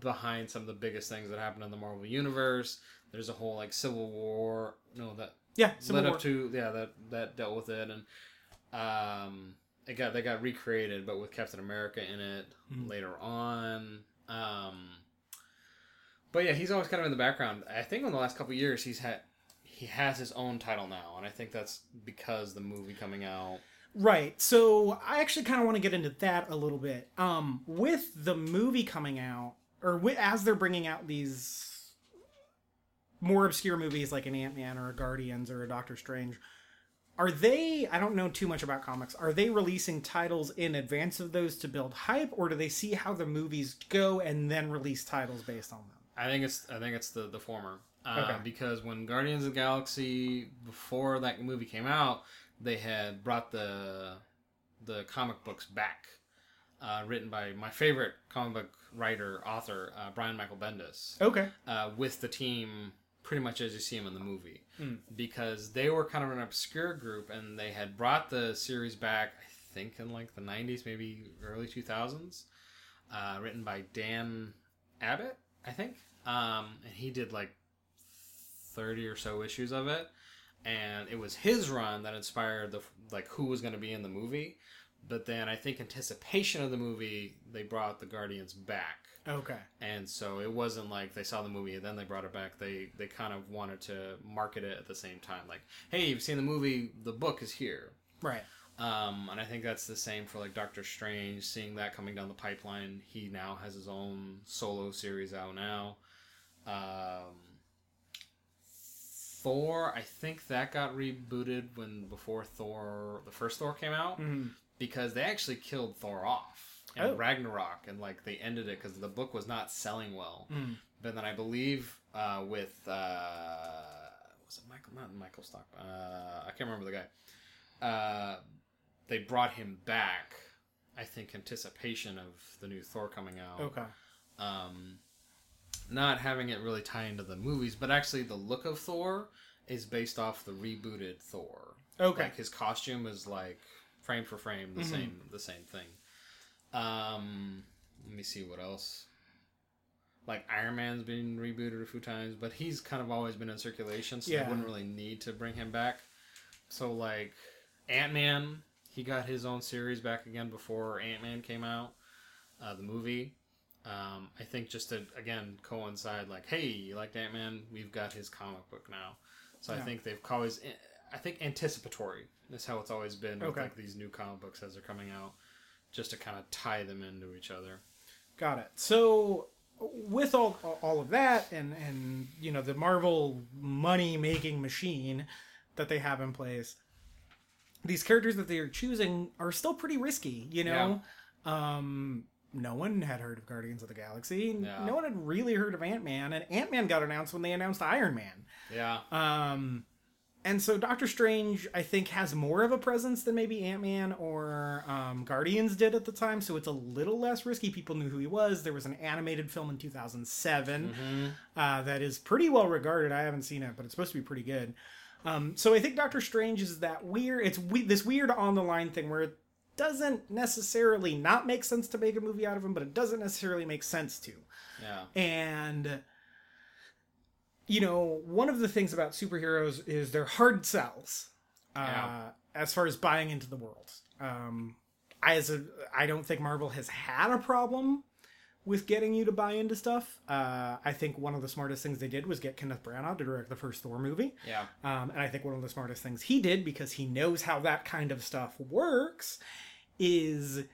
S2: behind some of the biggest things that happened in the Marvel universe. There's a whole like Civil War, no, that
S1: Yeah, Civil
S2: led
S1: War.
S2: up to yeah that that dealt with it, and um, it got they got recreated, but with Captain America in it
S1: Mhm.
S2: later on. Um, but yeah, he's always kind of in the background. I think in the last couple years, he's had he has his own title now, and I think that's because the movie coming out.
S1: Right. So I actually kind of want to get into that a little bit. Um, with the movie coming out, or wi- as they're bringing out these more obscure movies like an Ant Man or a Guardians or a Doctor Strange, are they? I don't know too much about comics. Are they releasing titles in advance of those to build hype, or do they see how the movies go and then release titles based on them?
S2: I think it's I think it's the the former. Uh,
S1: Okay.
S2: Because when Guardians of the Galaxy before that movie came out, they had brought the the comic books back, uh, written by my favorite comic book writer author uh, Brian Michael Bendis,
S1: Okay.
S2: uh, with the team pretty much as you see him in the movie,
S1: Hmm.
S2: because they were kind of an obscure group and they had brought the series back. I think in like the '90s, maybe early 2000s, uh, written by Dan Abnett, I think. Um, and he did like 30 or so issues of it. And it was his run that inspired the like who was going to be in the movie. But then I think anticipation of the movie, they brought the Guardians back.
S1: Okay.
S2: And so it wasn't like they saw the movie and then they brought it back. They they kind of wanted to market it at the same time. Like, hey, you've seen the movie, the book is here.
S1: Right.
S2: Um, and I think that's the same for like Doctor Strange. Seeing that coming down the pipeline, he now has his own solo series out now. Um, Thor, I think that got rebooted when before Thor, the first Thor came out,
S1: Mhm.
S2: because they actually killed Thor off in
S1: Oh.
S2: Ragnarok, and like they ended it because the book was not selling well.
S1: Mm.
S2: But then I believe uh, with uh, was it Michael? Not Michael Stock. Uh, I can't remember the guy. Uh, they brought him back. I think anticipation of the new Thor coming out.
S1: Okay.
S2: Um, not having it really tie into the movies, but actually the look of Thor is based off the rebooted Thor.
S1: Okay.
S2: Like his costume is like frame for frame the
S1: Mhm.
S2: same the same thing. Um, let me see what else. Like Iron Man's been rebooted a few times, but he's kind of always been in circulation, so
S1: Yeah.
S2: they wouldn't really need to bring him back. So like Ant Man, he got his own series back again before Ant Man came out, uh, the movie. Um, I think just to again coincide, like, hey, you liked Ant Man? We've got his comic book now. So I think they've always, I think anticipatory is how it's always been with
S1: Okay.
S2: like these new comic books as they're coming out, just to kind of tie them into each other.
S1: Got it. So with all all of that and and you know the Marvel money making machine that they have in place, these characters that they are choosing are still pretty risky. You know, um, no one had heard of Guardians of the Galaxy.
S2: Yeah.
S1: No one had really heard of Ant Man, and Ant Man got announced when they announced Iron Man.
S2: Yeah,
S1: Um, and so Doctor Strange, I think, has more of a presence than maybe Ant Man or um, Guardians did at the time. So it's a little less risky. People knew who he was. There was an animated film in 2007
S2: Mm-hmm.
S1: uh, that is pretty well regarded. I haven't seen it, but it's supposed to be pretty good. Um, so I think Doctor Strange is that weird. It's we- this weird on the line thing where it doesn't necessarily not make sense to make a movie out of him, but it doesn't necessarily make sense to.
S2: Yeah.
S1: And you know, one of the things about superheroes is they're hard sells uh,
S2: Yeah.
S1: as far as buying into the world. Um, I as a I don't think Marvel has had a problem with getting you to buy into stuff. Uh, I think one of the smartest things they did was get Kenneth Branagh to direct the first Thor movie.
S2: Yeah.
S1: Um, and I think one of the smartest things he did, because he knows how that kind of stuff works, is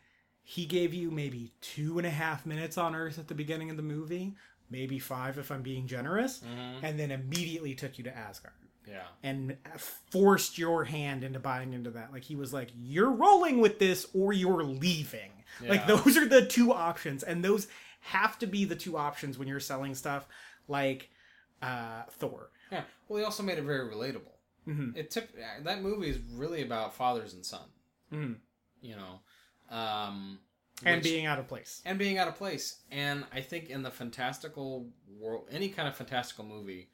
S1: he gave you maybe two and a half minutes on Earth at the beginning of the movie, maybe five if I'm being generous, and then immediately took you to Asgard
S2: Yeah.
S1: and forced your hand into buying into that. Like he was like, "You're rolling with this, or you're leaving." Like those are the two options, and those have to be the two options when you're selling stuff like uh, Thor.
S2: Yeah. Well, he also made it very relatable.
S1: Mhm.
S2: It took that movie is really about fathers and son.
S1: Mhm.
S2: You know, um,
S1: and being out of place.
S2: and being out of place. And I think in the fantastical world, any kind of fantastical movie,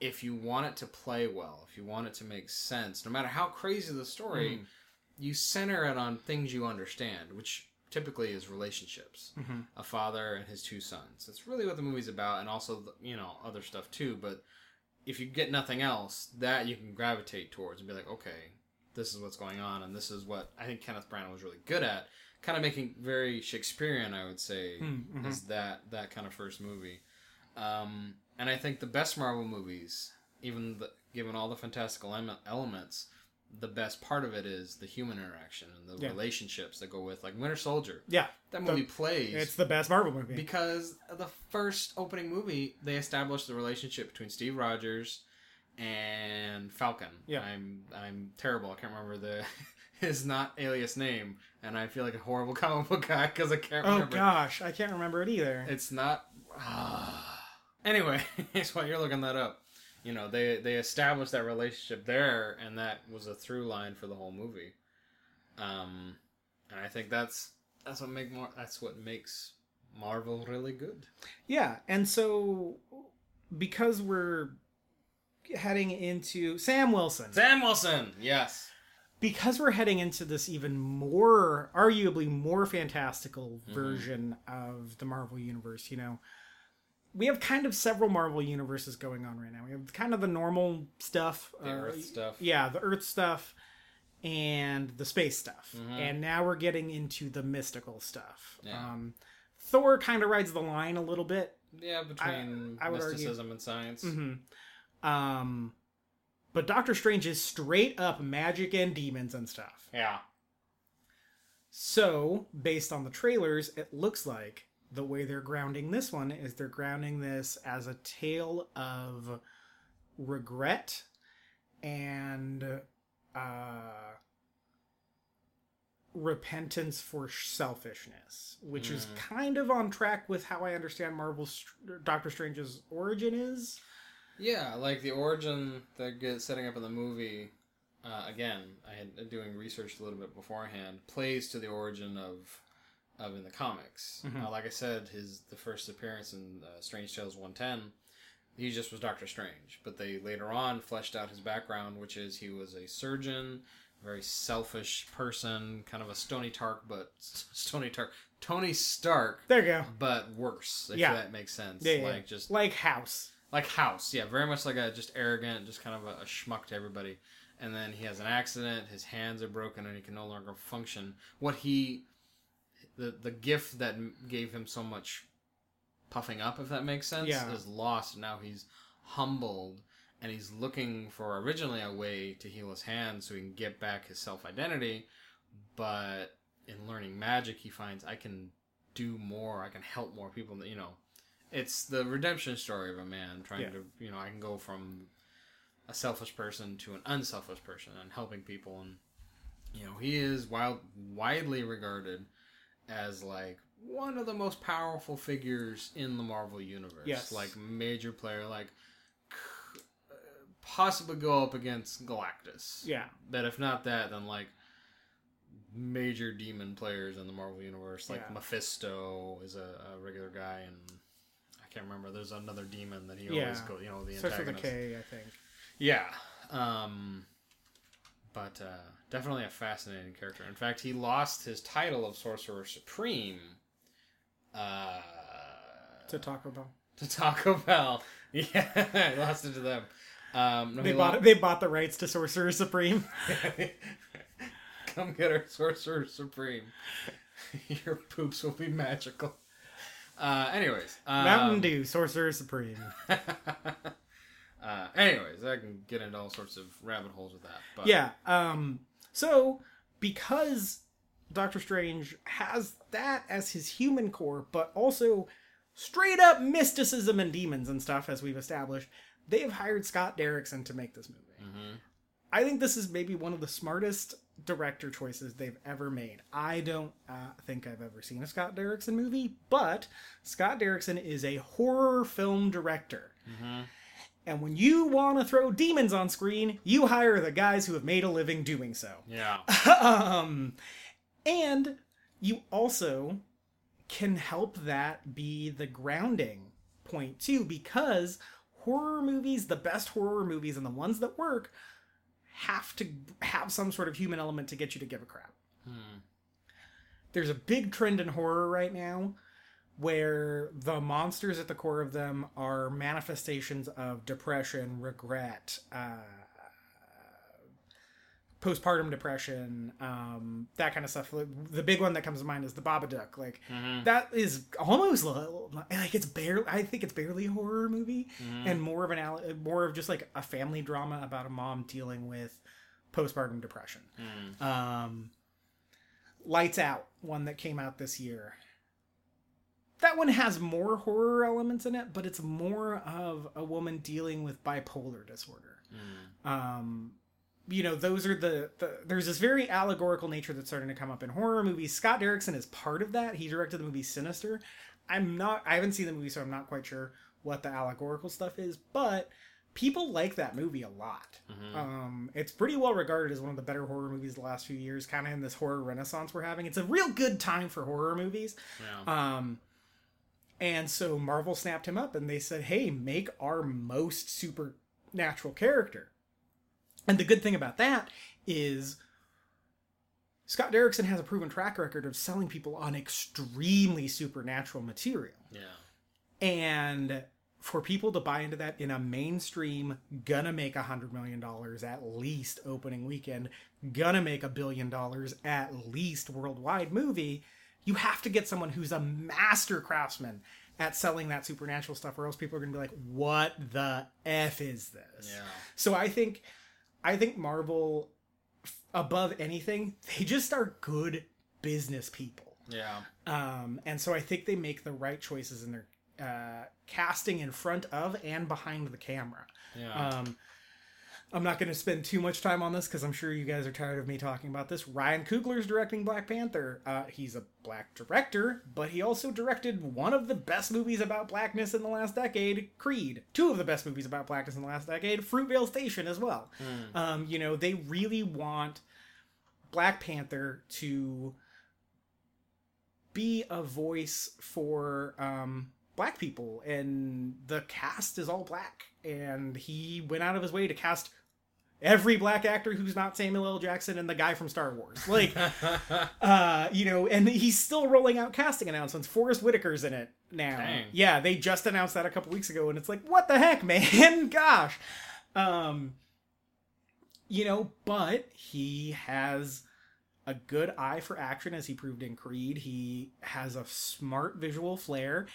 S2: if you want it to play well, if you want it to make sense, no matter how crazy the story, mm-hmm. you center it on things you understand, which typically is relationships. Mm-hmm. A father and his two sons. That's really what the movie's about, and also the- you know other stuff too. But if you get nothing else, that you can gravitate towards and be like, okay, this is what's going on, and this is what I think Kenneth Branagh was really good at, kind of making very Shakespearean, I would say,
S1: Mm-hmm.
S2: is that that kind of first movie. Um, and I think the best Marvel movies, even the, given all the fantastical ele- elements, the best part of it is the human interaction and the
S1: Yeah.
S2: relationships that go with, like Winter Soldier.
S1: Yeah,
S2: That movie plays
S1: it's the best Marvel movie.
S2: because the first opening movie they established the relationship between Steve Rogers and Falcon.
S1: Yeah.
S2: I'm I'm terrible. I can't remember the his not alias name, and I feel like a horrible comic book guy because I can't
S1: oh
S2: remember.
S1: gosh, I can't remember it either.
S2: It's not. anyway, it's why you're looking that up. You know, they they established that relationship there, and that was a through line for the whole movie. Um, and I think that's that's what make more that's what makes Marvel really good.
S1: Yeah, and so because we're heading into Sam Wilson,
S2: Sam Wilson, yes.
S1: Because we're heading into this even more, arguably more fantastical
S2: Mm-hmm.
S1: version of the Marvel universe, you know, we have kind of several Marvel universes going on right now. We have kind of the normal stuff,
S2: The
S1: uh,
S2: Earth stuff.
S1: yeah, the Earth stuff, and the space stuff,
S2: Mm-hmm.
S1: and now we're getting into the mystical stuff.
S2: Yeah.
S1: Um, Thor kind of rides the line a little bit
S2: Yeah, between
S1: I argue-
S2: mysticism and science.
S1: Um, but Doctor Strange is straight up magic and demons and stuff.
S2: Yeah.
S1: So, based on the trailers, it looks like the way they're grounding this one is they're grounding this as a tale of regret and uh, repentance for selfishness, which is kind of on track with how I understand Marvel's Doctor Strange's origin is.
S2: Yeah, like the origin that gets setting up in the movie. Uh, again, I had doing research a little bit beforehand. Plays to the origin of of in the comics. Uh, like I said, his the first appearance in uh, Strange Tales one ten, he just was Doctor Strange. But they later on fleshed out his background, which is he was a surgeon, very selfish person, kind of a Stony Stark, but Stony Stark, Tony Stark,
S1: There you go.
S2: but worse. If
S1: Yeah.
S2: that makes sense.
S1: Yeah, yeah.
S2: like just
S1: like House.
S2: Like House, yeah, very much like a just arrogant, just kind of a, a schmuck to everybody. And then he has an accident, his hands are broken, and he can no longer function. What he, the the gift that gave him so much puffing up, if that makes sense,
S1: Yeah.
S2: is lost. Now he's humbled, and he's looking for originally a way to heal his hands so he can get back his self identity. But in learning magic, he finds I can do more. I can help more people. You know, it's the redemption story of a man trying
S1: Yeah.
S2: to you know i can go from a selfish person to an unselfish person and helping people and you know he is wild, widely regarded as like one of the most powerful figures in the marvel universe
S1: Yes.
S2: like major player like possibly go up against galactus
S1: Yeah.
S2: but if not that then like major demon players in the marvel universe like
S1: Yeah.
S2: mephisto is a, a regular guy and can't remember there's another demon that he
S1: Yeah.
S2: always go you know the
S1: Starts with a
S2: antagonist
S1: K, I think.
S2: yeah um but uh, definitely a fascinating character. In fact, he lost his title of Sorcerer Supreme uh,
S1: To Taco Bell.
S2: to Taco Bell. Yeah, he lost it to them. Um, no,
S1: They bought
S2: lo-
S1: they bought the rights to Sorcerer Supreme.
S2: Come get our Sorcerer Supreme. Your poops will be magical. Uh, anyways, um,
S1: Mountain Dew, Sorcerer Supreme.
S2: uh, anyways, I can get into all sorts of rabbit holes with that. But
S1: Yeah. Um. So because Doctor Strange has that as his human core, but also straight up mysticism and demons and stuff, as we've established, they've hired Scott Derrickson to make this movie. I think this is maybe one of the smartest director choices they've ever made. I don't uh, think I've ever seen a Scott Derrickson movie, but Scott Derrickson is a horror film director. And when you want to throw demons on screen, you hire the guys who have made a living doing so.
S2: yeah,
S1: um, and you also can help that be the grounding point too, because horror movies, the best horror movies and the ones that work, have to have some sort of human element to get you to give a crap. There's a big trend in horror right now where the monsters at the core of them are manifestations of depression, regret, uh, postpartum depression, um, that kind of stuff. The big one that comes to mind is the Babadook. Like that is almost like it's barely. I think it's barely a horror movie, and more of an more of just like a family drama about a mom dealing with postpartum depression. Um, Lights Out, one that came out this year. That one has more horror elements in it, but it's more of a woman dealing with bipolar disorder. Um, you know, those are the, the there's this very allegorical nature that's starting to come up in horror movies. Scott Derrickson is part of that. He directed the movie Sinister. I'm not I haven't seen the movie, so I'm not quite sure what the allegorical stuff is, but people like that movie a lot. Um, it's pretty well regarded as one of the better horror movies the last few years, kind of in this horror renaissance we're having. It's a real good time for horror movies.
S2: yeah.
S1: Um, and so Marvel snapped him up and they said, hey, make our most supernatural character. And the good thing about that is Scott Derrickson has a proven track record of selling people on extremely supernatural material.
S2: yeah.
S1: And for people to buy into that in a mainstream, gonna make a hundred million dollars at least opening weekend, gonna make a billion dollars at least worldwide movie, you have to get someone who's a master craftsman at selling that supernatural stuff, or else people are gonna be like, "What the f is this?"
S2: Yeah.
S1: So I think, I think Marvel, above anything, they just are good business people.
S2: Yeah.
S1: Um, and so I think they make the right choices in their uh, casting in front of and behind the camera.
S2: Yeah.
S1: Um, I'm not going to spend too much time on this because I'm sure you guys are tired of me talking about this. Ryan Coogler is directing Black Panther. Uh, he's a black director, but he also directed one of the best movies about blackness in the last decade, Creed. Two of the best movies about blackness in the last decade, Fruitvale Station as well. Um, you know, they really want Black Panther to be a voice for um, black people, and the cast is all black. And he went out of his way to cast every black actor who's not Samuel L. Jackson and the guy from Star Wars. Like, uh, you know, and he's still rolling out casting announcements. Forest Whitaker's in it now.
S2: Dang.
S1: Yeah, they just announced that a couple weeks ago, and it's like, what the heck, man? Gosh. Um, you know, but he has a good eye for action as he proved in Creed. He has a smart visual flair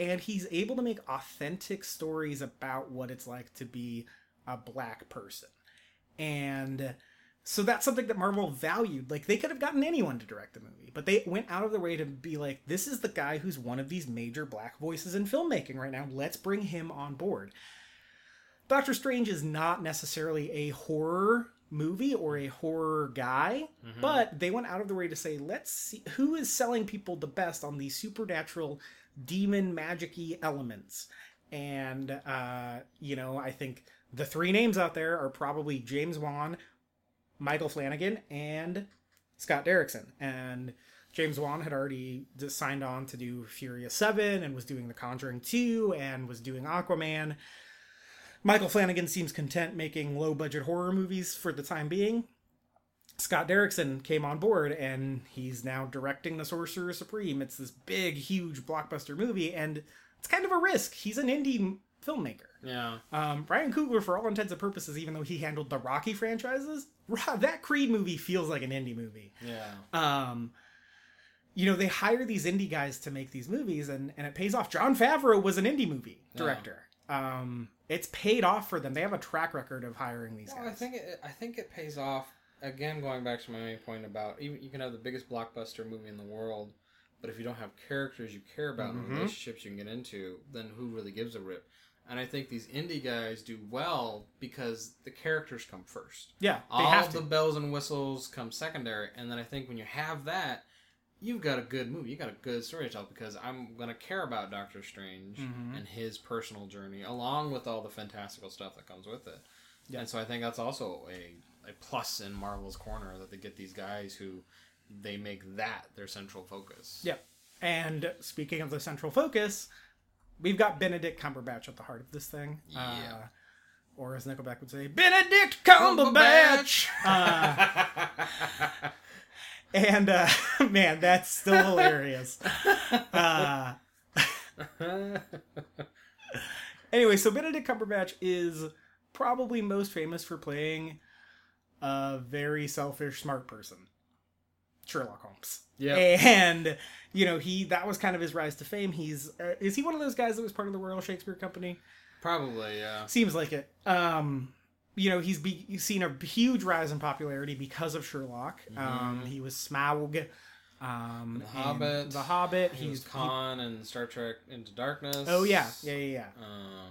S1: and he's able to make authentic stories about what it's like to be a black person. And so that's something that Marvel valued. Like they could have gotten anyone to direct the movie, but they went out of their way to be like, this is the guy who's one of these major black voices in filmmaking right now. Let's bring him on board. Doctor Strange is not necessarily a horror movie or a horror guy, but they went out of the way to say, let's see who is selling people the best on these supernatural demon magic-y elements. And uh, you know, I think the three names out there are probably James Wan, Michael Flanagan, and Scott Derrickson. And James Wan had already signed on to do Furious 7 and was doing The Conjuring 2 and was doing Aquaman. Michael Flanagan seems content making low budget horror movies for the time being. Scott Derrickson came on board and he's now directing The Sorcerer Supreme. It's this big, huge blockbuster movie, and it's kind of a risk. He's an indie filmmaker.
S2: Yeah.
S1: Um, Ryan Coogler, for all intents and purposes, even though he handled the Rocky franchises, that Creed movie feels like an indie movie.
S2: Yeah.
S1: Um, you know, they hire these indie guys to make these movies, and, and it pays off. Jon Favreau was an indie movie director. Um, it's paid off for them. They have a track record of hiring these
S2: Well,
S1: guys.
S2: I think it, I think it pays off. Again, going back to my main point about even you can have the biggest blockbuster movie in the world, but if you don't have characters you care about and
S1: Mhm.
S2: relationships you can get into, then who really gives a rip? And I think these indie guys do well because the characters come first.
S1: yeah,
S2: All the bells and whistles come secondary, and then I think when you have that, you've got a good movie. You got a good story to tell because I'm gonna care about Doctor Strange
S1: Mhm.
S2: and his personal journey, along with all the fantastical stuff that comes with it.
S1: Yeah.
S2: And so I think that's also a, a plus in Marvel's corner that they get these guys who they make that their central focus.
S1: Yeah. And speaking of the central focus, we've got Benedict Cumberbatch at the heart of this thing.
S2: Yeah.
S1: Uh, or as Nickelback would say, Benedict Cumberbatch. Uh, and uh, man, that's still hilarious. Uh, anyway, so Benedict Cumberbatch is probably most famous for playing a very selfish, smart person, Sherlock Holmes.
S2: yeah.
S1: And you know, he that was kind of his rise to fame. He's uh, is he one of those guys that was part of the Royal Shakespeare Company?
S2: Probably, yeah.
S1: Seems like it. Um, you know, he's, be, he's seen a huge rise in popularity because of Sherlock. Um, he was Smaug. Um,
S2: The Hobbit.
S1: The Hobbit.
S2: He was
S1: He's
S2: Khan and Star Trek Into Darkness.
S1: oh yeah, yeah, yeah, yeah.
S2: Um,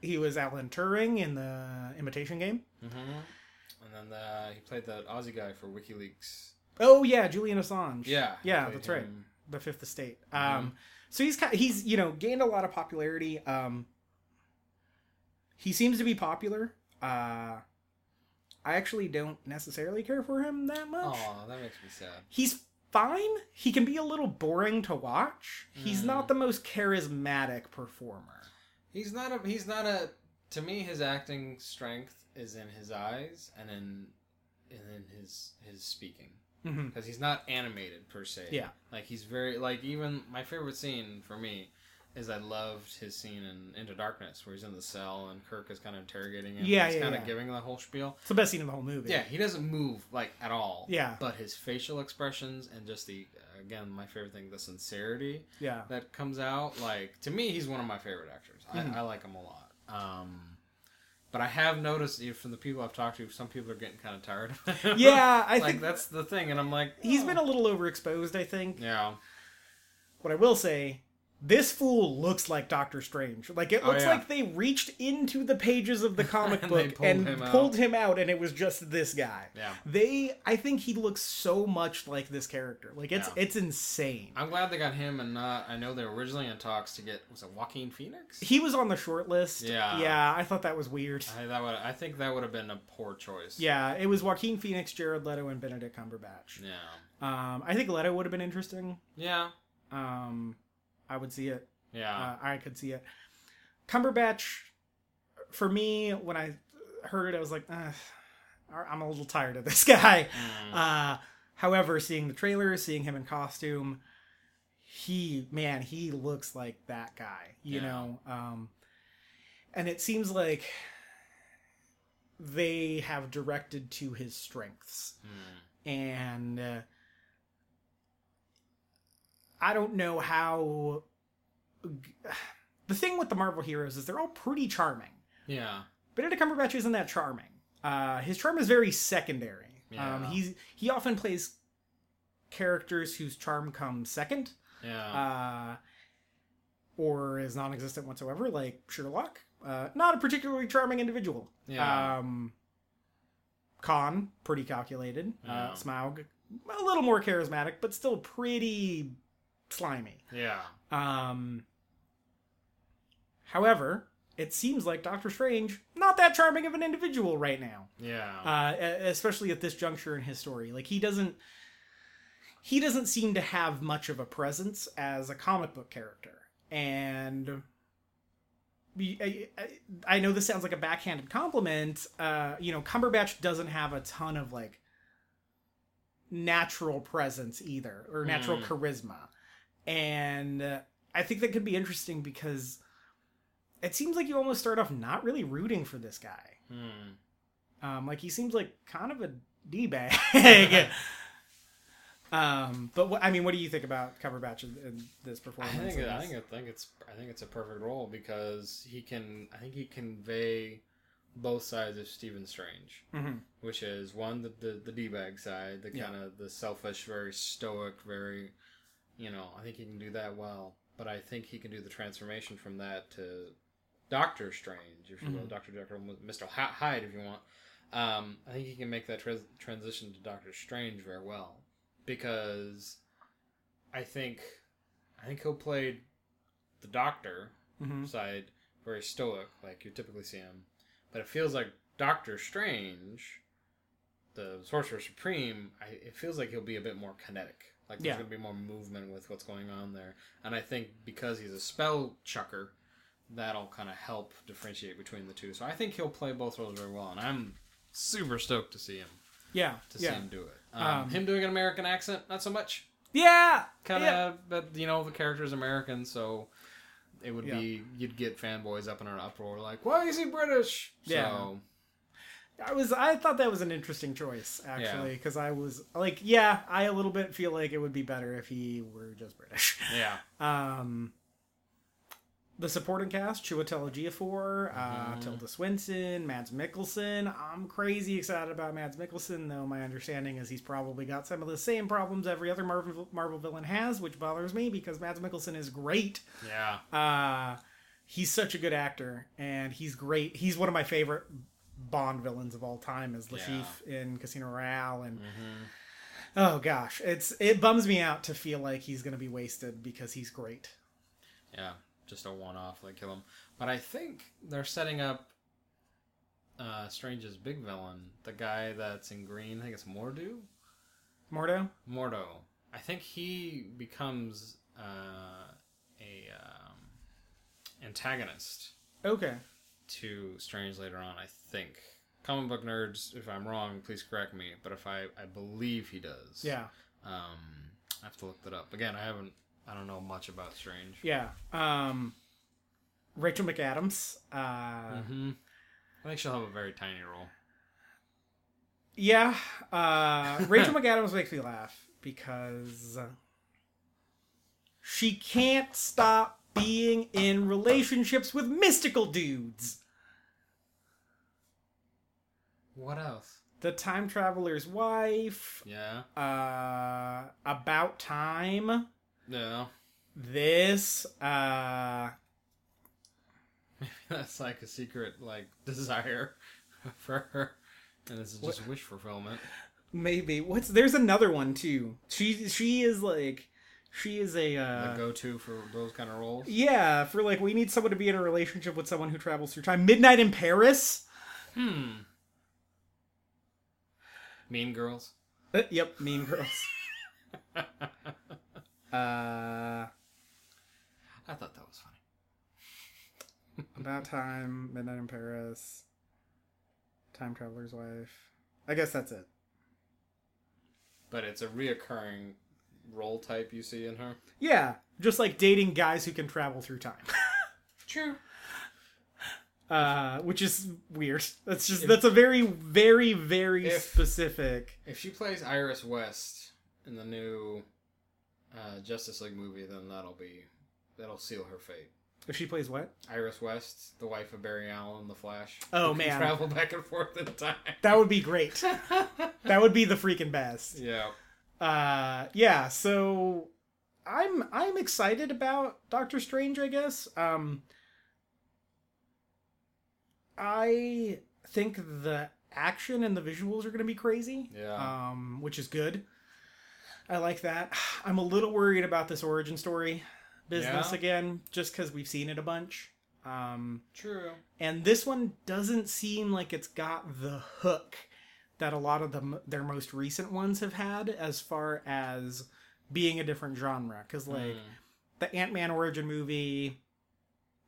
S1: He was Alan Turing in the Imitation Game.
S2: mhm. And then the, he played that Aussie guy for WikiLeaks.
S1: Oh yeah, Julian Assange.
S2: Yeah.
S1: yeah, that's right.
S2: him.
S1: the Fifth Estate.
S2: Mhm.
S1: Um, so he's kind he's you know gained a lot of popularity. Um, he seems to be popular. Uh, I actually don't necessarily care for him that much.
S2: Aw, that makes me sad.
S1: He's fine. He can be a little boring to watch. He's
S2: Mm.
S1: not the most charismatic performer.
S2: He's not a. He's not a. To me, his acting strength is in his eyes and in, and in his his speaking
S1: Mhm.
S2: because he's not animated per se.
S1: Yeah.
S2: Like he's very like even my favorite scene for me is I loved his scene in Into Darkness where he's in the cell and Kirk is kind of interrogating him.
S1: Yeah,
S2: he's
S1: yeah,
S2: kind of giving the whole spiel.
S1: It's the best scene in the whole movie.
S2: Yeah, he doesn't move like at all.
S1: Yeah.
S2: But his facial expressions and just the again my favorite thing the sincerity
S1: Yeah.
S2: that comes out. Like to me, he's one of my favorite actors.
S1: Mhm.
S2: I, I like him a lot. Um, but I have noticed you know, from the people I've talked to, some people are getting kind of tired.
S1: Yeah, I
S2: like
S1: think
S2: that's the thing, and I'm like,
S1: he's
S2: oh.
S1: been a little overexposed. I think.
S2: yeah,
S1: What I will say, this fool looks like Doctor Strange. Like it
S2: Oh,
S1: looks
S2: yeah.
S1: like they reached into the pages of the comic
S2: And
S1: book
S2: pulled
S1: and
S2: him
S1: pulled him out, and it was just this guy.
S2: yeah.
S1: They, I think he looks so much like this character. Like it's
S2: Yeah.
S1: it's insane.
S2: I'm glad they got him and not. I know they were originally in talks to get was it Joaquin Phoenix?
S1: He was on the short list.
S2: Yeah.
S1: yeah. I thought that was weird.
S2: I, that would. I think that would have been a poor choice.
S1: Yeah, it was Joaquin Phoenix, Jared Leto, and Benedict Cumberbatch.
S2: Yeah.
S1: Um, I think Leto would have been interesting.
S2: Yeah.
S1: Um, I would see it.
S2: Yeah.
S1: Uh, I could see it. Cumberbatch, for me, when I heard it, I was like, I'm a little tired of this guy.
S2: Mm.
S1: Uh, however, seeing the trailer, seeing him in costume, he, man, he looks like that guy, you
S2: Yeah.
S1: know? Um, and it seems like they have directed to his strengths.
S2: Mm.
S1: And uh, I don't know how. The thing with the Marvel heroes is they're all pretty charming.
S2: Yeah.
S1: Benedict Cumberbatch isn't that charming. Uh, his charm is very secondary. Um,
S2: Yeah.
S1: he's he often plays characters whose charm comes second,
S2: Yeah.
S1: uh, or is non-existent whatsoever, like Sherlock. Uh, not a particularly charming individual.
S2: Yeah.
S1: Um, Khan, pretty calculated.
S2: Yeah.
S1: Uh, Smaug, a little more charismatic, but still pretty slimy.
S2: yeah.
S1: Um, however, it seems like Doctor Strange not that charming of an individual right now,
S2: Yeah.
S1: uh, especially at this juncture in his story. Like he doesn't, he doesn't seem to have much of a presence as a comic book character, and. be- I, I- I know this sounds like a backhanded compliment. Uh, you know, Cumberbatch doesn't have a ton of like natural presence either or natural
S2: Mm.
S1: charisma. And uh, I think that could be interesting because it seems like you almost start off not really rooting for this guy.
S2: Hmm.
S1: Um, like he seems like kind of a d bag. um, but what, I mean, what do you think about Cumberbatch in, in this
S2: I
S1: performance?
S2: think I think I think it's I think it's a perfect role because he can I think he convey both sides of Stephen Strange,
S1: Mhm.
S2: which is one the the, the d bag side, the
S1: Yeah.
S2: kind of the selfish, very stoic, very you know I think he can do that well. But I think he can do the transformation from that to Doctor Strange, if you will,
S1: Mhm.
S2: Doctor Jekyll, Mister Hyde, if you want. Um, I think he can make that trans transition to Doctor Strange very well because I think I think he'll play the Doctor
S1: Mhm.
S2: side very stoic, like you typically see him. But it feels like Doctor Strange, the Sorcerer Supreme, I, it feels like he'll be a bit more kinetic. Like there's
S1: Yeah.
S2: going to be more movement with what's going on there. And I think because he's a spell chucker, that'll kind of help differentiate between the two. So I think he'll play both roles very well. And I'm super stoked to see him
S1: Yeah,
S2: to see him do it. Um,
S1: Um,
S2: him doing an American accent, not so much
S1: yeah,
S2: kind
S1: yeah.
S2: of but you know the character's american so it would
S1: Yeah.
S2: be you'd get fanboys up in an uproar like why is he british
S1: Yeah. I was I thought that was an interesting choice actually because I was like, yeah, I a little bit feel like it would be better if he were just British.
S2: yeah
S1: Um, the supporting cast: Chiwetel Ejiofor, uh,
S2: Mhm.
S1: Tilda Swinton, Mads Mikkelsen. I'm crazy excited about Mads Mikkelsen, though my understanding is he's probably got some of the same problems every other Marvel Marvel villain has, which bothers me because Mads Mikkelsen is great.
S2: yeah
S1: Uh, he's such a good actor, and he's great. He's one of my favorite Bond villains of all time, as Le
S2: Yeah.
S1: In Casino Royale, and
S2: hmm
S1: oh gosh, it's it bums me out to feel like he's gonna be wasted because he's great.
S2: yeah just a one-off like kill him but i think they're setting up uh strange's big villain the guy that's in green i think it's mordo
S1: Mordo.
S2: mordo i think he becomes uh a um, antagonist
S1: Okay.
S2: to Strange later on, I think. Comic book nerds, if I'm wrong, please correct me. But if I, I believe he does.
S1: Yeah.
S2: Um, I have to look that up. Again, I haven't, I don't know much about Strange.
S1: Yeah. Um, Rachel McAdams. Uh,
S2: hmm I think she'll have a very tiny role.
S1: Yeah. Uh, Rachel McAdams makes me laugh because she can't stop being in relationships with mystical dudes.
S2: What else?
S1: The time traveler's wife.
S2: Yeah.
S1: Uh, about time.
S2: Yeah.
S1: This. Uh,
S2: Maybe that's like a secret, like, desire for her. And this is just wish fulfillment.
S1: maybe what's there's another one too. She she is like she is a uh,
S2: go to for those kind of roles.
S1: yeah for like we need someone to be in a relationship with someone who travels through time. Midnight in Paris.
S2: Hmm. Mean Girls.
S1: Uh, yep, Mean Girls. Uh,
S2: I thought that was funny.
S1: about time. Midnight in Paris. Time traveler's wife. I guess that's it.
S2: But it's a reoccurring role type you see in her.
S1: Yeah, just like dating guys who can travel through time.
S2: True.
S1: Uh, which is weird. That's just that's a very very very
S2: If-
S1: specific.
S2: If she plays Iris West in the new uh, Justice League movie, then that'll be that'll seal her fate.
S1: If she plays what?
S2: Iris West, the wife of Barry Allen, the Flash.
S1: Oh, man.
S2: travel back and forth in time.
S1: That would be great. that would be the freaking best.
S2: yeah.
S1: Uh, yeah. So I'm I'm excited about Doctor Strange. I guess. Um, I think the action and the visuals are going to be crazy.
S2: Yeah.
S1: Um, which is good. I like that. I'm a little worried about this origin story business
S2: Yeah?
S1: again, just because we've seen it a bunch. Um,
S2: True.
S1: and this one doesn't seem like it's got the hook that a lot of them their most recent ones have had as far as being a different genre because like
S2: Mm.
S1: the ant-man origin movie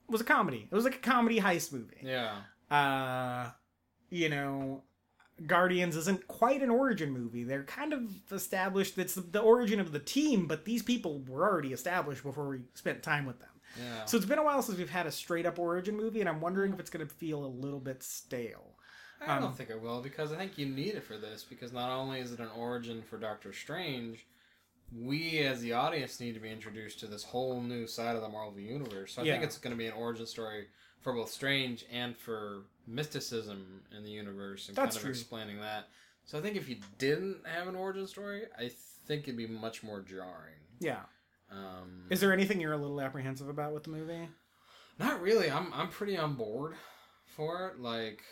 S1: was a comedy it was like a comedy heist movie
S2: Yeah.
S1: Uh you know Guardians isn't quite an origin movie. They're kind of established. It's the origin of the team, but these people were already established before we spent time with them.
S2: Yeah.
S1: So it's been a while since we've had a straight up origin movie, and I'm wondering if it's going to feel a little bit stale.
S2: I
S1: um,
S2: don't think it will because I think you need it for this because not only is it an origin for Doctor Strange, we as the audience need to be introduced to this whole new side of the Marvel universe. So I think it's going to be an origin story for both Strange and for mysticism in the universe and
S1: That's
S2: kind of
S1: true.
S2: explaining that. So I think if you didn't have an origin story, I think it'd be much more jarring.
S1: Yeah.
S2: Um,
S1: Is there anything you're a little apprehensive about with the movie?
S2: Not really. I'm I'm pretty on board for it. Like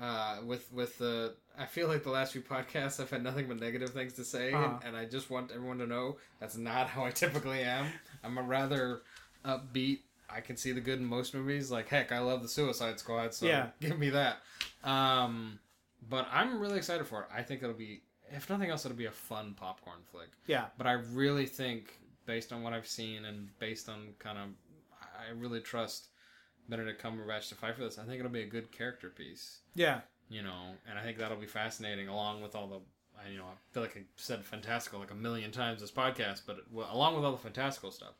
S2: uh, with with the, I feel like the last few podcasts I've had nothing but negative things to say,
S1: Uh-huh.
S2: and, and I just want everyone to know that's not how I typically am. I'm a rather upbeat. I can see the good in most movies. Like heck, I love the Suicide Squad, so
S1: Yeah.
S2: give me that. Um, but I'm really excited for it. I think it'll be, if nothing else, it'll be a fun popcorn flick.
S1: Yeah.
S2: But I really think, based on what I've seen and based on kind of, I really trust Benedict Cumberbatch to fight for this. I think it'll be a good character piece,
S1: Yeah.
S2: you know, and I think that'll be fascinating along with all the, I, you know, I feel like I said fantastical like a million times this podcast, but well, along with all the fantastical stuff,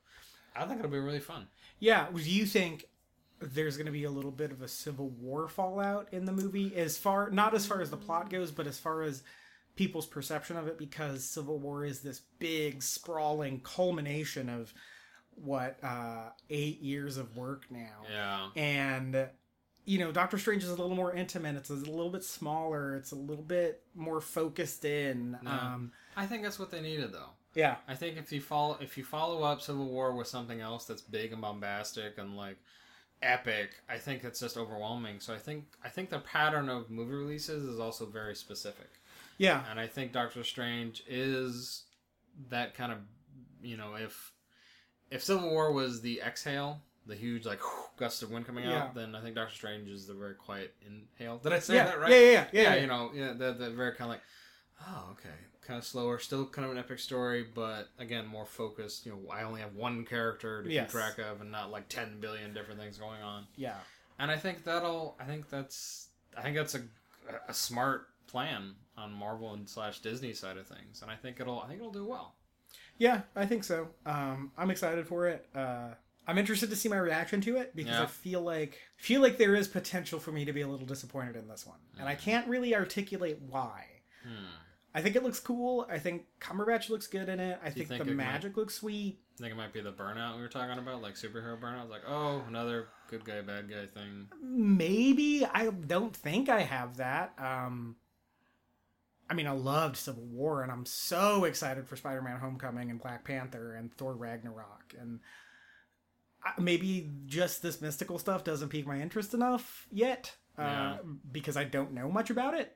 S2: I think it'll be really fun.
S1: Yeah. Do you think there's going to be a little bit of a civil war fallout in the movie as far not as far as the plot goes, but as far as people's perception of it because Civil War is this big sprawling culmination of what uh 8 years of work now.
S2: Yeah.
S1: and you know doctor strange is a little more intimate it's a little bit smaller it's a little bit more focused in
S2: Yeah.
S1: um
S2: I think that's what they needed though.
S1: Yeah
S2: I think if you follow if you follow up Civil War with something else that's big and bombastic and like epic, I think it's just overwhelming. So I think I think the pattern of movie releases is also very specific.
S1: yeah
S2: And I think Doctor Strange is that kind of you know, if if Civil War was the exhale, the huge like gust of wind coming
S1: Yeah.
S2: out, then I think Doctor Strange is the very quiet inhale. Did I say
S1: yeah,
S2: that right?
S1: yeah yeah yeah
S2: yeah,
S1: yeah,
S2: you know, yeah, the, the very kind of like, oh, okay, kind of slower, still kind of an epic story, but again, more focused. You know, I only have one character to
S1: Yes.
S2: keep track of, and not like ten billion different things going on.
S1: yeah
S2: And I think that'll, I think that's, I think that's a, a smart plan on Marvel and slash Disney side of things, and I think it'll, I think it'll do well.
S1: yeah i think so um i'm excited for it uh i'm interested to see my reaction to it because
S2: Yeah.
S1: i feel like feel like there is potential for me to be a little disappointed in this one and i can't really articulate why
S2: Hmm.
S1: I think it looks cool. I think Cumberbatch looks good in it. I think,
S2: think
S1: the
S2: it might-
S1: magic looks sweet.
S2: I think it might be the burnout we were talking about, like superhero burnout. Like, oh, another good guy, bad guy thing.
S1: Maybe I don't think I have that. Um, I mean, I loved Civil War, and I'm so excited for Spider-Man: Homecoming and Black Panther and Thor: Ragnarok, and I- maybe just this mystical stuff doesn't pique my interest enough yet uh,
S2: Yeah.
S1: because I don't know much about it,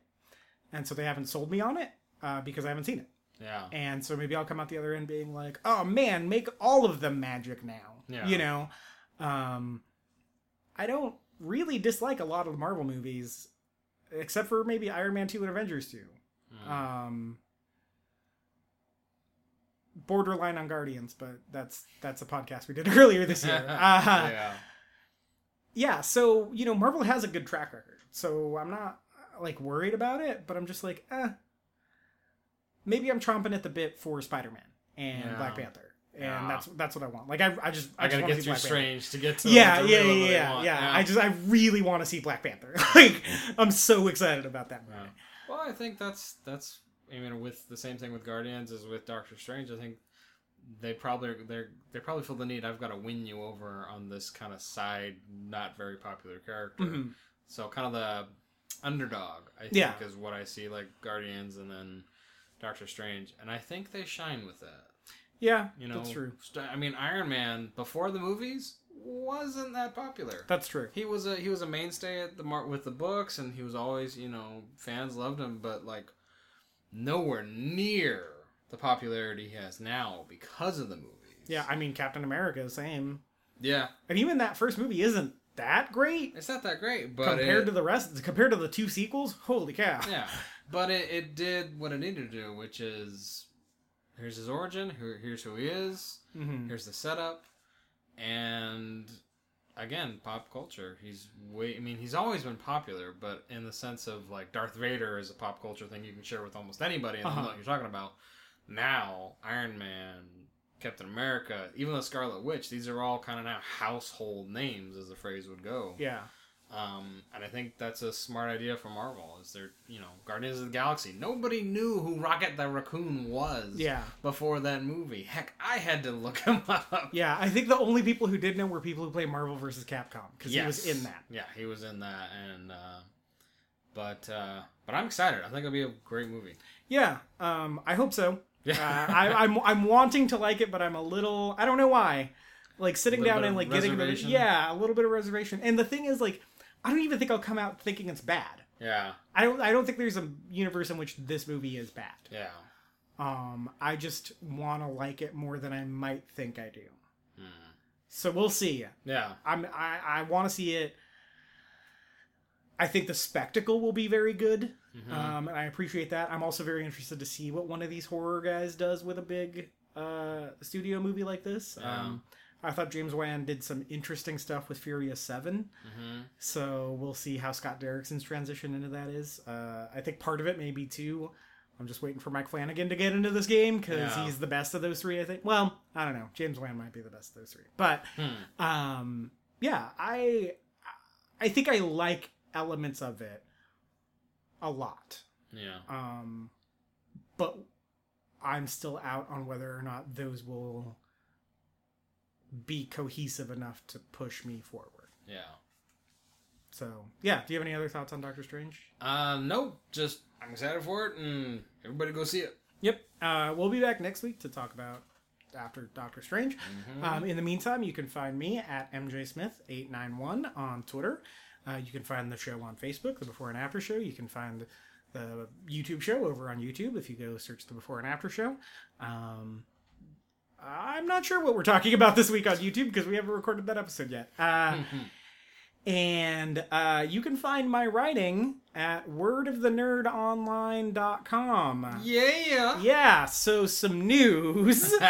S1: and so they haven't sold me on it uh, because I haven't seen it.
S2: Yeah.
S1: And so maybe I'll come out the other end being like, "Oh man, make all of them magic now."
S2: Yeah.
S1: You know, um, I don't really dislike a lot of Marvel movies, except for maybe Iron Man two and Avengers two.
S2: Hmm.
S1: Um, borderline on Guardians, but that's that's a podcast we did earlier this year. uh,
S2: yeah.
S1: yeah, so you know, Marvel has a good track record, so I'm not like worried about it, but I'm just like, eh. Maybe I'm chomping at the bit for Spider-Man and
S2: Yeah.
S1: Black Panther, and
S2: Yeah.
S1: that's that's what I want. Like I, I just I,
S2: I, gotta
S1: wanna
S2: get through
S1: Black Panther.
S2: Strange to get to
S1: Yeah, yeah, yeah, yeah, yeah. I just I really want to see Black Panther. like I'm so excited about that movie.
S2: Well, I think that's that's. I mean, with the same thing with Guardians as with Doctor Strange, I think they probably they they probably feel the need. I've got to win you over on this kind of side, not very popular character.
S1: Mhm.
S2: So kind of the underdog, I think,
S1: Yeah.
S2: is what I see like Guardians and then Doctor Strange, and I think they shine with that.
S1: Yeah,
S2: You know,
S1: that's true.
S2: st- I mean, Iron Man before the movies wasn't that popular.
S1: That's true.
S2: He was a he was a mainstay at the mar- with the books, and he was always you know fans loved him, but like nowhere near the popularity he has now because of the movies.
S1: Yeah, I mean Captain America, same.
S2: yeah,
S1: And even that first movie isn't that great
S2: it's not that great, but
S1: compared
S2: it-
S1: to the rest. Compared to the two sequels, holy cow!
S2: yeah, but it, it did what it needed to do, which is here's his origin, here, here's who he is,
S1: hmm
S2: here's the setup, and again, pop culture. He's way. I mean, he's always been popular, but in the sense of like Darth Vader is a pop culture thing you can share with almost anybody, and
S1: Uh-huh.
S2: uh what you're talking about. Now, Iron Man, Captain America, even the Scarlet Witch. These are all kind of now household names, as the phrase would go.
S1: Yeah.
S2: Um, and I think that's a smart idea for Marvel. Is there, you know, Guardians of the Galaxy? Nobody knew who Rocket the Raccoon was.
S1: Yeah.
S2: Before that movie, heck, I had to look him up.
S1: Yeah, I think the only people who did know were people who play Marvel versus Capcom because he was in that.
S2: Yeah, he was in that, and uh, but uh, but I'm excited. I think it'll be a great movie.
S1: Yeah, um, I hope so.
S2: Yeah.
S1: Uh, I, I'm I'm wanting to like it, but I'm a little I don't know why. Like sitting down and like getting the yeah a little bit of reservation. And the thing is like I don't even think I'll come out thinking it's bad.
S2: Yeah,
S1: I don't I don't think there's a universe in which this movie is bad.
S2: yeah.
S1: Um, I just want to like it more than I might think I do.
S2: Hmm.
S1: So we'll see.
S2: Yeah,
S1: I'm I, I want to see it. I think the spectacle will be very good,
S2: Mhm.
S1: um, and I appreciate that. I'm also very interested to see what one of these horror guys does with a big uh, studio movie like this.
S2: Yeah.
S1: Um, I thought James Wan did some interesting stuff with Furious Seven,
S2: hmm
S1: so we'll see how Scott Derrickson's transition into that is. Uh, I think part of it may be too. I'm just waiting for Mike Flanagan to get into this game because
S2: Yeah.
S1: he's the best of those three. I think. Well, I don't know. James Wan might be the best of those three, but
S2: Hmm.
S1: um yeah i i think i like elements of it a lot
S2: yeah.
S1: um but i'm still out on whether or not those will be cohesive enough to push me forward
S2: Yeah.
S1: so yeah do you have any other thoughts on doctor strange
S2: Uh, no, just I'm excited for it, and everybody go see it.
S1: Yep. Uh, we'll be back next week to talk about after Doctor Strange. Um, in the meantime, you can find me at mjsmith891 on Twitter. Uh, you can find the show on Facebook, the Before and After Show. You can find the YouTube show over on YouTube if you go search the Before and After Show. Um, I'm not sure what we're talking about this week on YouTube because we haven't recorded that episode yet. Uh, and uh, you can find my writing at wordofthenerdonline.com.
S2: Yeah.
S1: Yeah, so some news.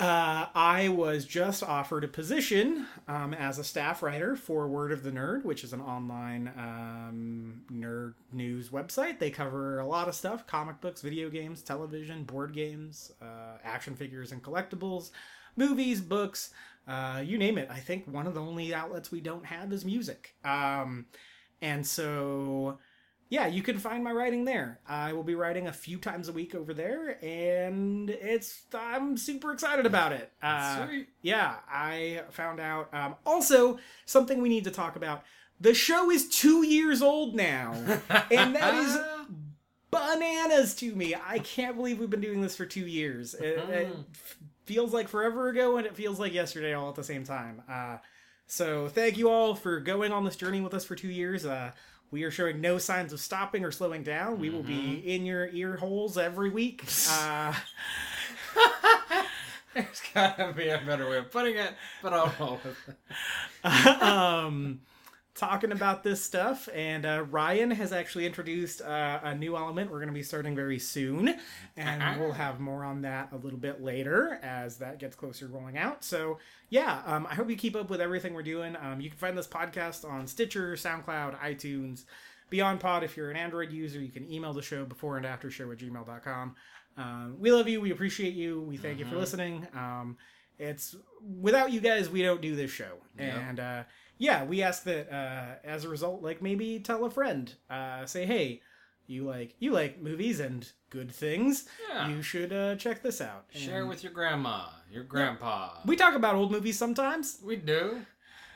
S1: uh, I was just offered a position um, as a staff writer for Word of the Nerd, which is an online um, nerd news website. They cover a lot of stuff comic books, video games, television, board games, uh, action figures and collectibles, movies, books. Uh, you name it. I think one of the only outlets we don't have is music. Um, and so yeah, you can find my writing there. I will be writing a few times a week over there, and it's I'm super excited about it. Uh,
S2: Sweet.
S1: yeah, I found out. Um, also, something we need to talk about. The show is two years old now, and that is bananas to me. I can't believe we've been doing this for two years. It, it feels like forever ago, and it feels like yesterday all at the same time. Uh, so thank you all for going on this journey with us for two years. Uh, we are showing no signs of stopping or slowing down. We will be in your ear holes every week. Uh,
S2: There's gotta be a better way of putting it, but I'll roll with it.
S1: um, talking about this stuff, and uh, Ryan has actually introduced uh, a new element we're going to be starting very soon, and we'll have more on that a little bit later as that gets closer rolling out. So, yeah, um, I hope you keep up with everything we're doing. Um, you can find this podcast on Stitcher, SoundCloud, iTunes, Beyond Pod. If you're an Android user, you can email the show before and after show at gmail.com. Um, we love you. We appreciate you. We thank you for listening. Um, it's without you guys, we don't do this show.
S2: Yep.
S1: And uh, yeah, we ask that uh, as a result, like maybe tell a friend, uh, say, hey, you like you like movies and good things.
S2: Yeah.
S1: You should uh, check this out.
S2: Share with your grandma, your grandpa.
S1: we talk about old movies sometimes.
S2: We do.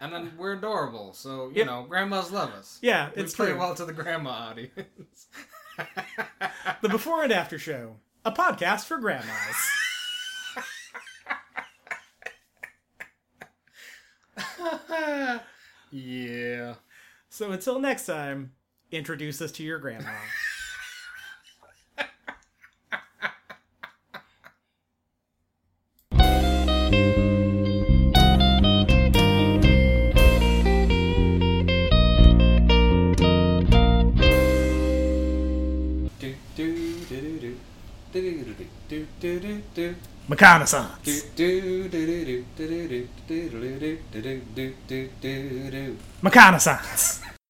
S2: And then we're adorable, so you
S1: Yep.
S2: know, grandmas love us.
S1: Yeah,
S2: We
S1: it's
S2: play
S1: true.
S2: well to the grandma audience.
S1: The Before and After Show, a podcast for grandmas.
S2: yeah.
S1: so until next time, introduce us to your grandma.
S2: do